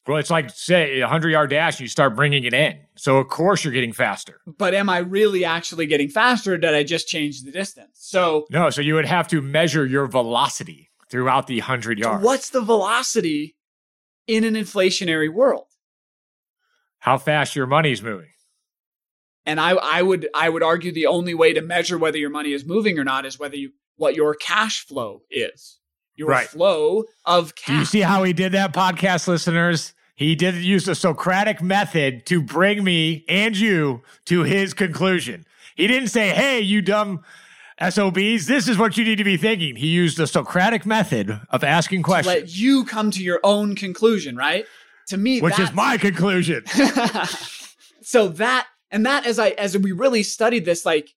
Well, it's like say a 100 yard dash, and you start bringing it in. So, of course, you're getting faster. But am I really actually getting faster? did I just change the distance? So, no, so you would have to measure your velocity throughout the 100 yards. What's the velocity in an inflationary world? How fast your money's moving. And I, I would I would argue the only way to measure whether your money is moving or not is whether you what your cash flow is your right. flow of cash. Do you see how he did that, podcast listeners? He did use the Socratic method to bring me and you to his conclusion. He didn't say, hey, you dumb SOBs, this is what you need to be thinking. He used the Socratic method of asking questions. let you come to your own conclusion, right? To me, which is my conclusion. so that and that as I as we really studied this, like,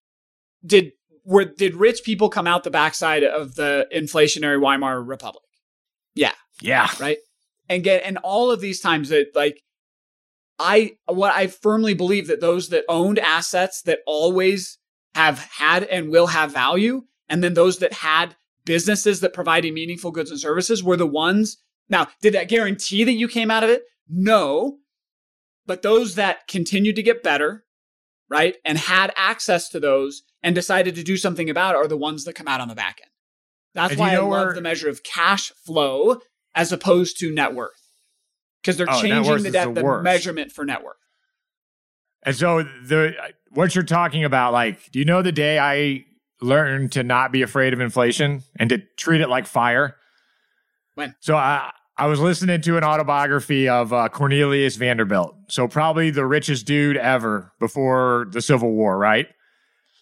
did were did rich people come out the backside of the inflationary Weimar Republic? Yeah. Yeah. Right. And get and all of these times that like I what I firmly believe that those that owned assets that always have had and will have value, and then those that had businesses that provided meaningful goods and services were the ones. Now, did that guarantee that you came out of it? No. But those that continued to get better, right, and had access to those and decided to do something about it are the ones that come out on the back end. That's and why I love the measure of cash flow as opposed to net worth. Because they're oh, changing the, de- the, the measurement for net worth. And so the what you're talking about, like, do you know the day I learned to not be afraid of inflation and to treat it like fire? When? So I I was listening to an autobiography of uh, Cornelius Vanderbilt. So probably the richest dude ever before the Civil War, right?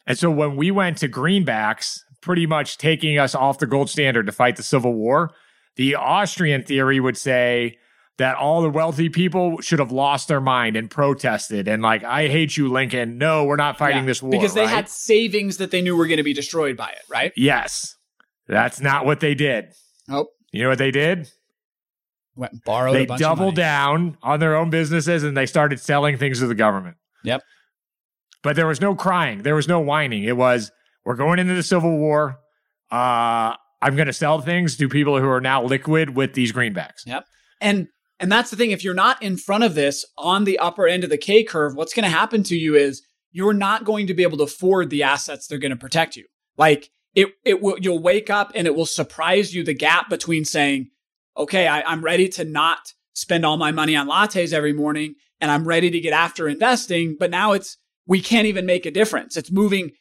And so when we went to greenbacks, pretty much taking us off the gold standard to fight the Civil War, the Austrian theory would say that all the wealthy people should have lost their mind and protested and like, I hate you, Lincoln. No, we're not fighting yeah, this war. Because they right? had savings that they knew were going to be destroyed by it, right? Yes. That's not what they did. Nope. You know what they did? Went and borrowed. They doubled down on their own businesses and they started selling things to the government. Yep. But there was no crying. There was no whining. It was, we're going into the Civil War. Uh, I'm going to sell things to people who are now liquid with these greenbacks. Yep. And and that's the thing. If you're not in front of this on the upper end of the K curve, what's going to happen to you is you're not going to be able to afford the assets they're going to protect you. Like it, it will. You'll wake up and it will surprise you the gap between saying, "Okay, I, I'm ready to not spend all my money on lattes every morning, and I'm ready to get after investing," but now it's we can't even make a difference. It's moving,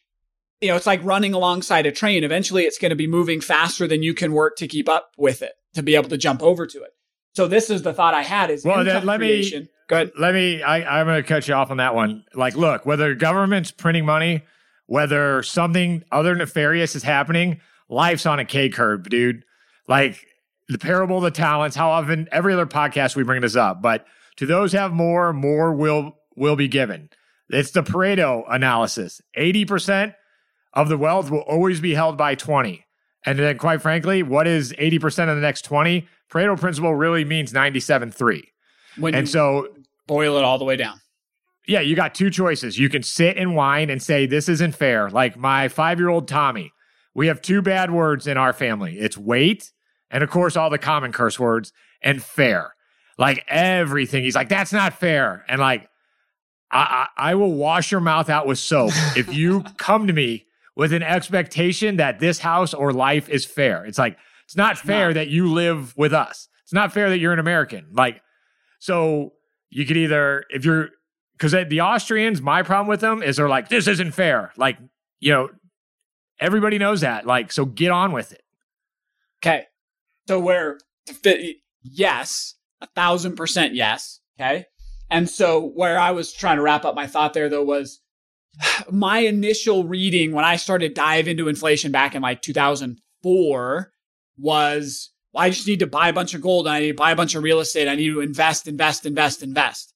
you know, it's like running alongside a train. Eventually it's going to be moving faster than you can work to keep up with it, to be able to jump over to it. So this is the thought I had is well, then let creation. me go ahead. Let me I, I'm gonna cut you off on that one. Like, look, whether government's printing money, whether something other nefarious is happening, life's on a K curve, dude. Like the parable of the talents, how often every other podcast we bring this up, but to those have more, more will will be given. It's the Pareto analysis. 80% of the wealth will always be held by 20. And then, quite frankly, what is 80% of the next 20? Pareto principle really means 97 3. When and so boil it all the way down. Yeah, you got two choices. You can sit and whine and say, This isn't fair. Like my five year old Tommy, we have two bad words in our family it's wait, and of course, all the common curse words, and fair. Like everything. He's like, That's not fair. And like, I, I, I will wash your mouth out with soap if you come to me with an expectation that this house or life is fair. It's like, it's not it's fair not. that you live with us. It's not fair that you're an American. Like, so you could either, if you're because the Austrians, my problem with them is they're like, this isn't fair. Like, you know, everybody knows that. Like, so get on with it. Okay. So where yes, a thousand percent yes. Okay. And so where I was trying to wrap up my thought there though was my initial reading when I started dive into inflation back in like 2004 was well, I just need to buy a bunch of gold. and I need to buy a bunch of real estate. I need to invest, invest, invest, invest.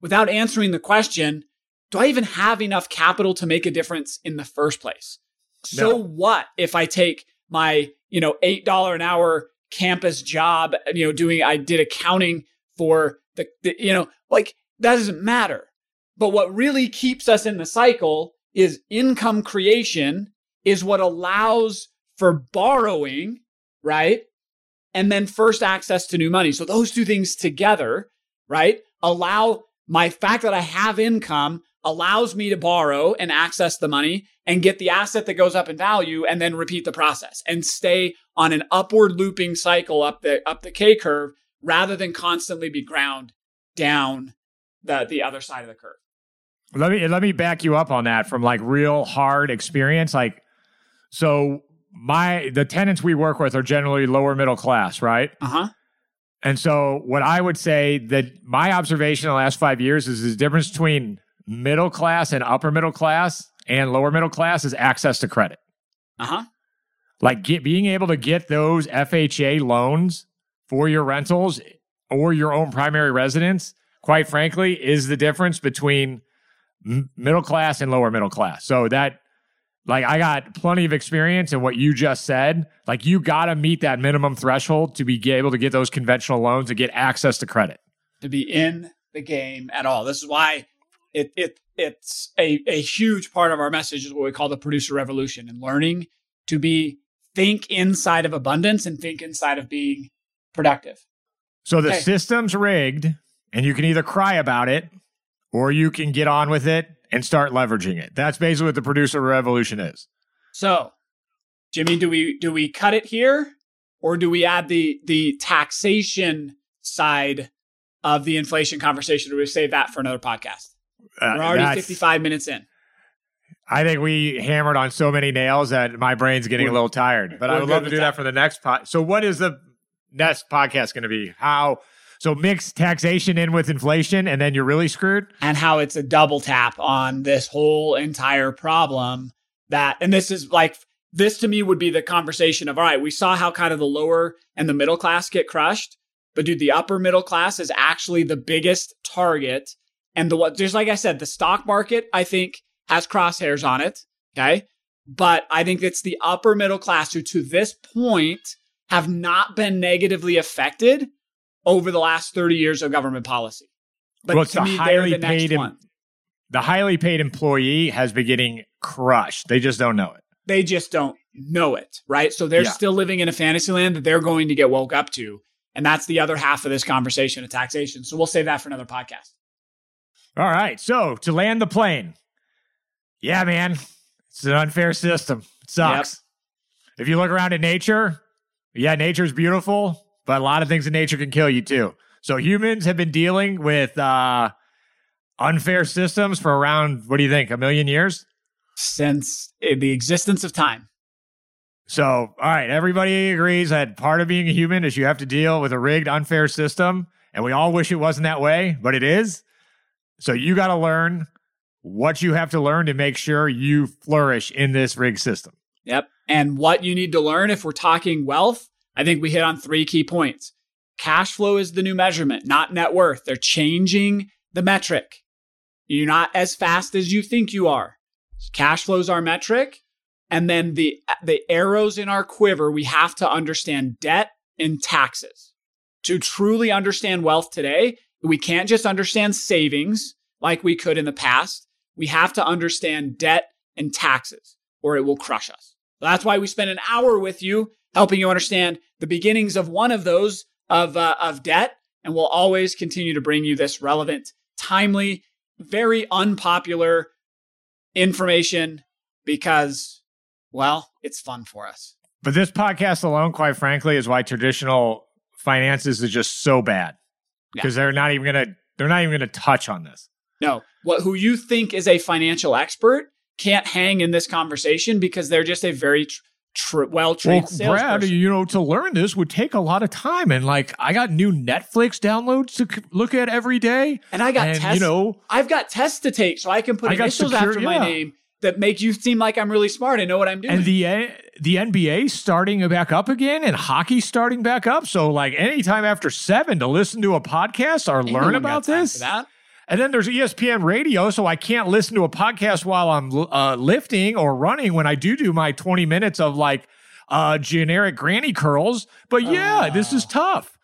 Without answering the question, do I even have enough capital to make a difference in the first place? So what if I take my, you know, $8 an hour campus job, you know, doing, I did accounting for the, the you know, like that doesn't matter. But what really keeps us in the cycle is income creation is what allows for borrowing, right? And then first access to new money. So those two things together, right? Allow my fact that I have income allows me to borrow and access the money and get the asset that goes up in value and then repeat the process and stay on an upward looping cycle up the up the K curve rather than constantly be ground down the the other side of the curve. Let me let me back you up on that from like real hard experience. Like, so my the tenants we work with are generally lower middle class, right? Uh-huh. And so what I would say that my observation in the last five years is the difference between middle class and upper middle class and lower middle class is access to credit. Uh-huh. Like get, being able to get those FHA loans for your rentals or your own primary residence, quite frankly, is the difference between m- middle class and lower middle class. So that like I got plenty of experience in what you just said. Like you got to meet that minimum threshold to be able to get those conventional loans and get access to credit. to be in the game at all. This is why it it it's a, a huge part of our message is what we call the producer revolution and learning to be think inside of abundance and think inside of being productive. So the Okay. system's rigged and you can either cry about it or you can get on with it and start leveraging it. That's basically what the producer revolution is. So, Jimmy, do we do we cut it here or do we add the the taxation side of the inflation conversation? Do we save that for another podcast? Uh, We're already that's- 55 minutes in. I think we hammered on so many nails that my brain's getting a We're- little tired. But I would love to do that. that for the next pod. So what is the next podcast going to be? How so mix taxation in with inflation and then you're really screwed? and how it's a double tap on this whole entire problem that and this is like this to me would be the conversation of all right we saw how kind of the lower and the middle class get crushed but dude the upper middle class is actually the biggest target and the what just like i said the stock market i think has crosshairs on it okay but i think it's the upper middle class who to this point have not been negatively affected over the last 30 years of government policy but Well, to the me, they're highly the next paid em- one. The highly paid employee has been getting crushed. They just don't know it. They just don't know it, right? So they're Yeah. still living in a fantasy land that they're going to get woke up to. And that's the other half of this conversation of taxation. So we'll save that for another podcast. All right. So to land the plane. Yeah, man. It's an unfair system. It sucks. If you look around at nature, yeah, nature's beautiful, but a lot of things in nature can kill you too. So humans have been dealing with uh unfair systems for around what do you think, a million years? Since the existence of time. So, all right, everybody agrees that part of being a human is you have to deal with a rigged, unfair system. And we all wish it wasn't that way, but it is. So, you got to learn what you have to learn to make sure you flourish in this rigged system. Yep. And what you need to learn if we're talking wealth, I think we hit on three key points. Cash flow is the new measurement, not net worth. They're changing the metric. You're not as fast as you think you are. Cash flow is our metric. And then the, the arrows in our quiver, we have to understand debt and taxes. To truly understand wealth today, we can't just understand savings like we could in the past. We have to understand debt and taxes or it will crush us. That's why we spend an hour with you helping you understand the beginnings of one of those of, uh, of debt. And we'll always continue to bring you this relevant, timely, very unpopular information because, well, it's fun for us. But this podcast alone, quite frankly, is why traditional finances is just so bad because they're not even going to they're not even to touch on this. No, what who you think is a financial expert can't hang in this conversation because they're just a very tr- tr- well trained well, Brad, you know, to learn this would take a lot of time, and like I got new Netflix downloads to c- look at every day, and I got and, tests. You know, I've got tests to take, so I can put I initials secure, after yeah. my name that make you seem like I'm really smart and know what I'm doing. And the uh, the NBA starting back up again, and hockey starting back up. So like anytime after seven to listen to a podcast or Ain't learn about this. And then there's ESPN radio, so I can't listen to a podcast while I'm uh, lifting or running when I do do my 20 minutes of like uh, generic granny curls. But yeah, uh, this is tough.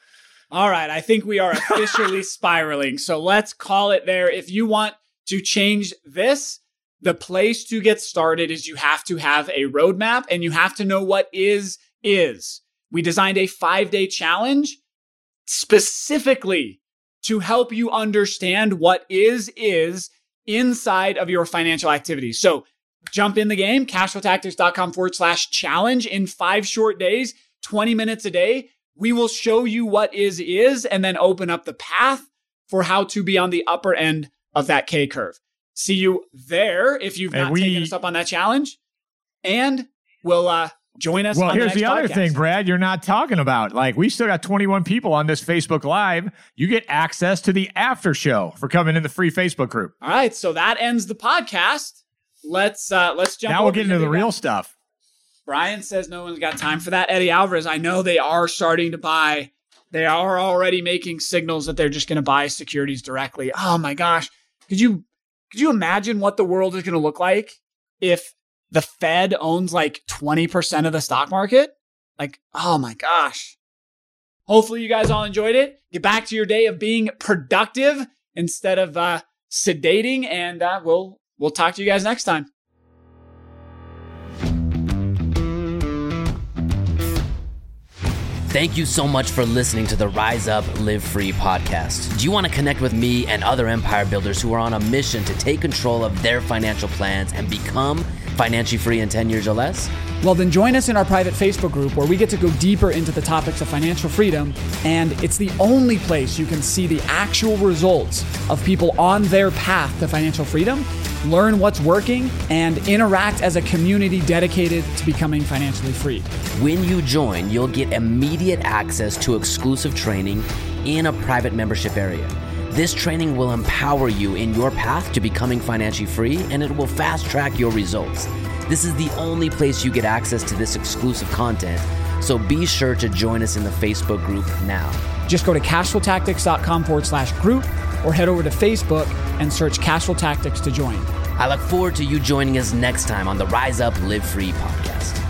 All right, I think we are officially spiraling. So let's call it there. If you want to change this, the place to get started is you have to have a roadmap and you have to know what is is. We designed a five day challenge specifically to help you understand what is is inside of your financial activities. So jump in the game, cashflowtactics.com forward slash challenge in five short days, 20 minutes a day. We will show you what is is and then open up the path for how to be on the upper end of that K curve. See you there if you've not we, taken us up on that challenge. And we'll uh, join us. Well, here's the, the other podcast. thing, Brad, you're not talking about. Like, we still got 21 people on this Facebook Live. You get access to the after show for coming in the free Facebook group. All right, so that ends the podcast. Let's uh let's jump. Now we'll get into the real stuff. Brian says no one's got time for that. Eddie Alvarez, I know they are starting to buy. They are already making signals that they're just going to buy securities directly. Oh my gosh, could you could you imagine what the world is going to look like if the Fed owns like 20% of the stock market? Like, oh my gosh. Hopefully, you guys all enjoyed it. Get back to your day of being productive instead of uh, sedating, and uh, we'll we'll talk to you guys next time. Thank you so much for listening to the Rise Up Live Free podcast. Do you want to connect with me and other empire builders who are on a mission to take control of their financial plans and become financially free in 10 years or less? Well, then join us in our private Facebook group where we get to go deeper into the topics of financial freedom. And it's the only place you can see the actual results of people on their path to financial freedom, learn what's working, and interact as a community dedicated to becoming financially free. When you join, you'll get immediate access to exclusive training in a private membership area. This training will empower you in your path to becoming financially free and it will fast track your results. This is the only place you get access to this exclusive content, so be sure to join us in the Facebook group now. Just go to cashflowtactics.com forward slash group or head over to Facebook and search Cashflow Tactics to join. I look forward to you joining us next time on the Rise Up Live Free podcast.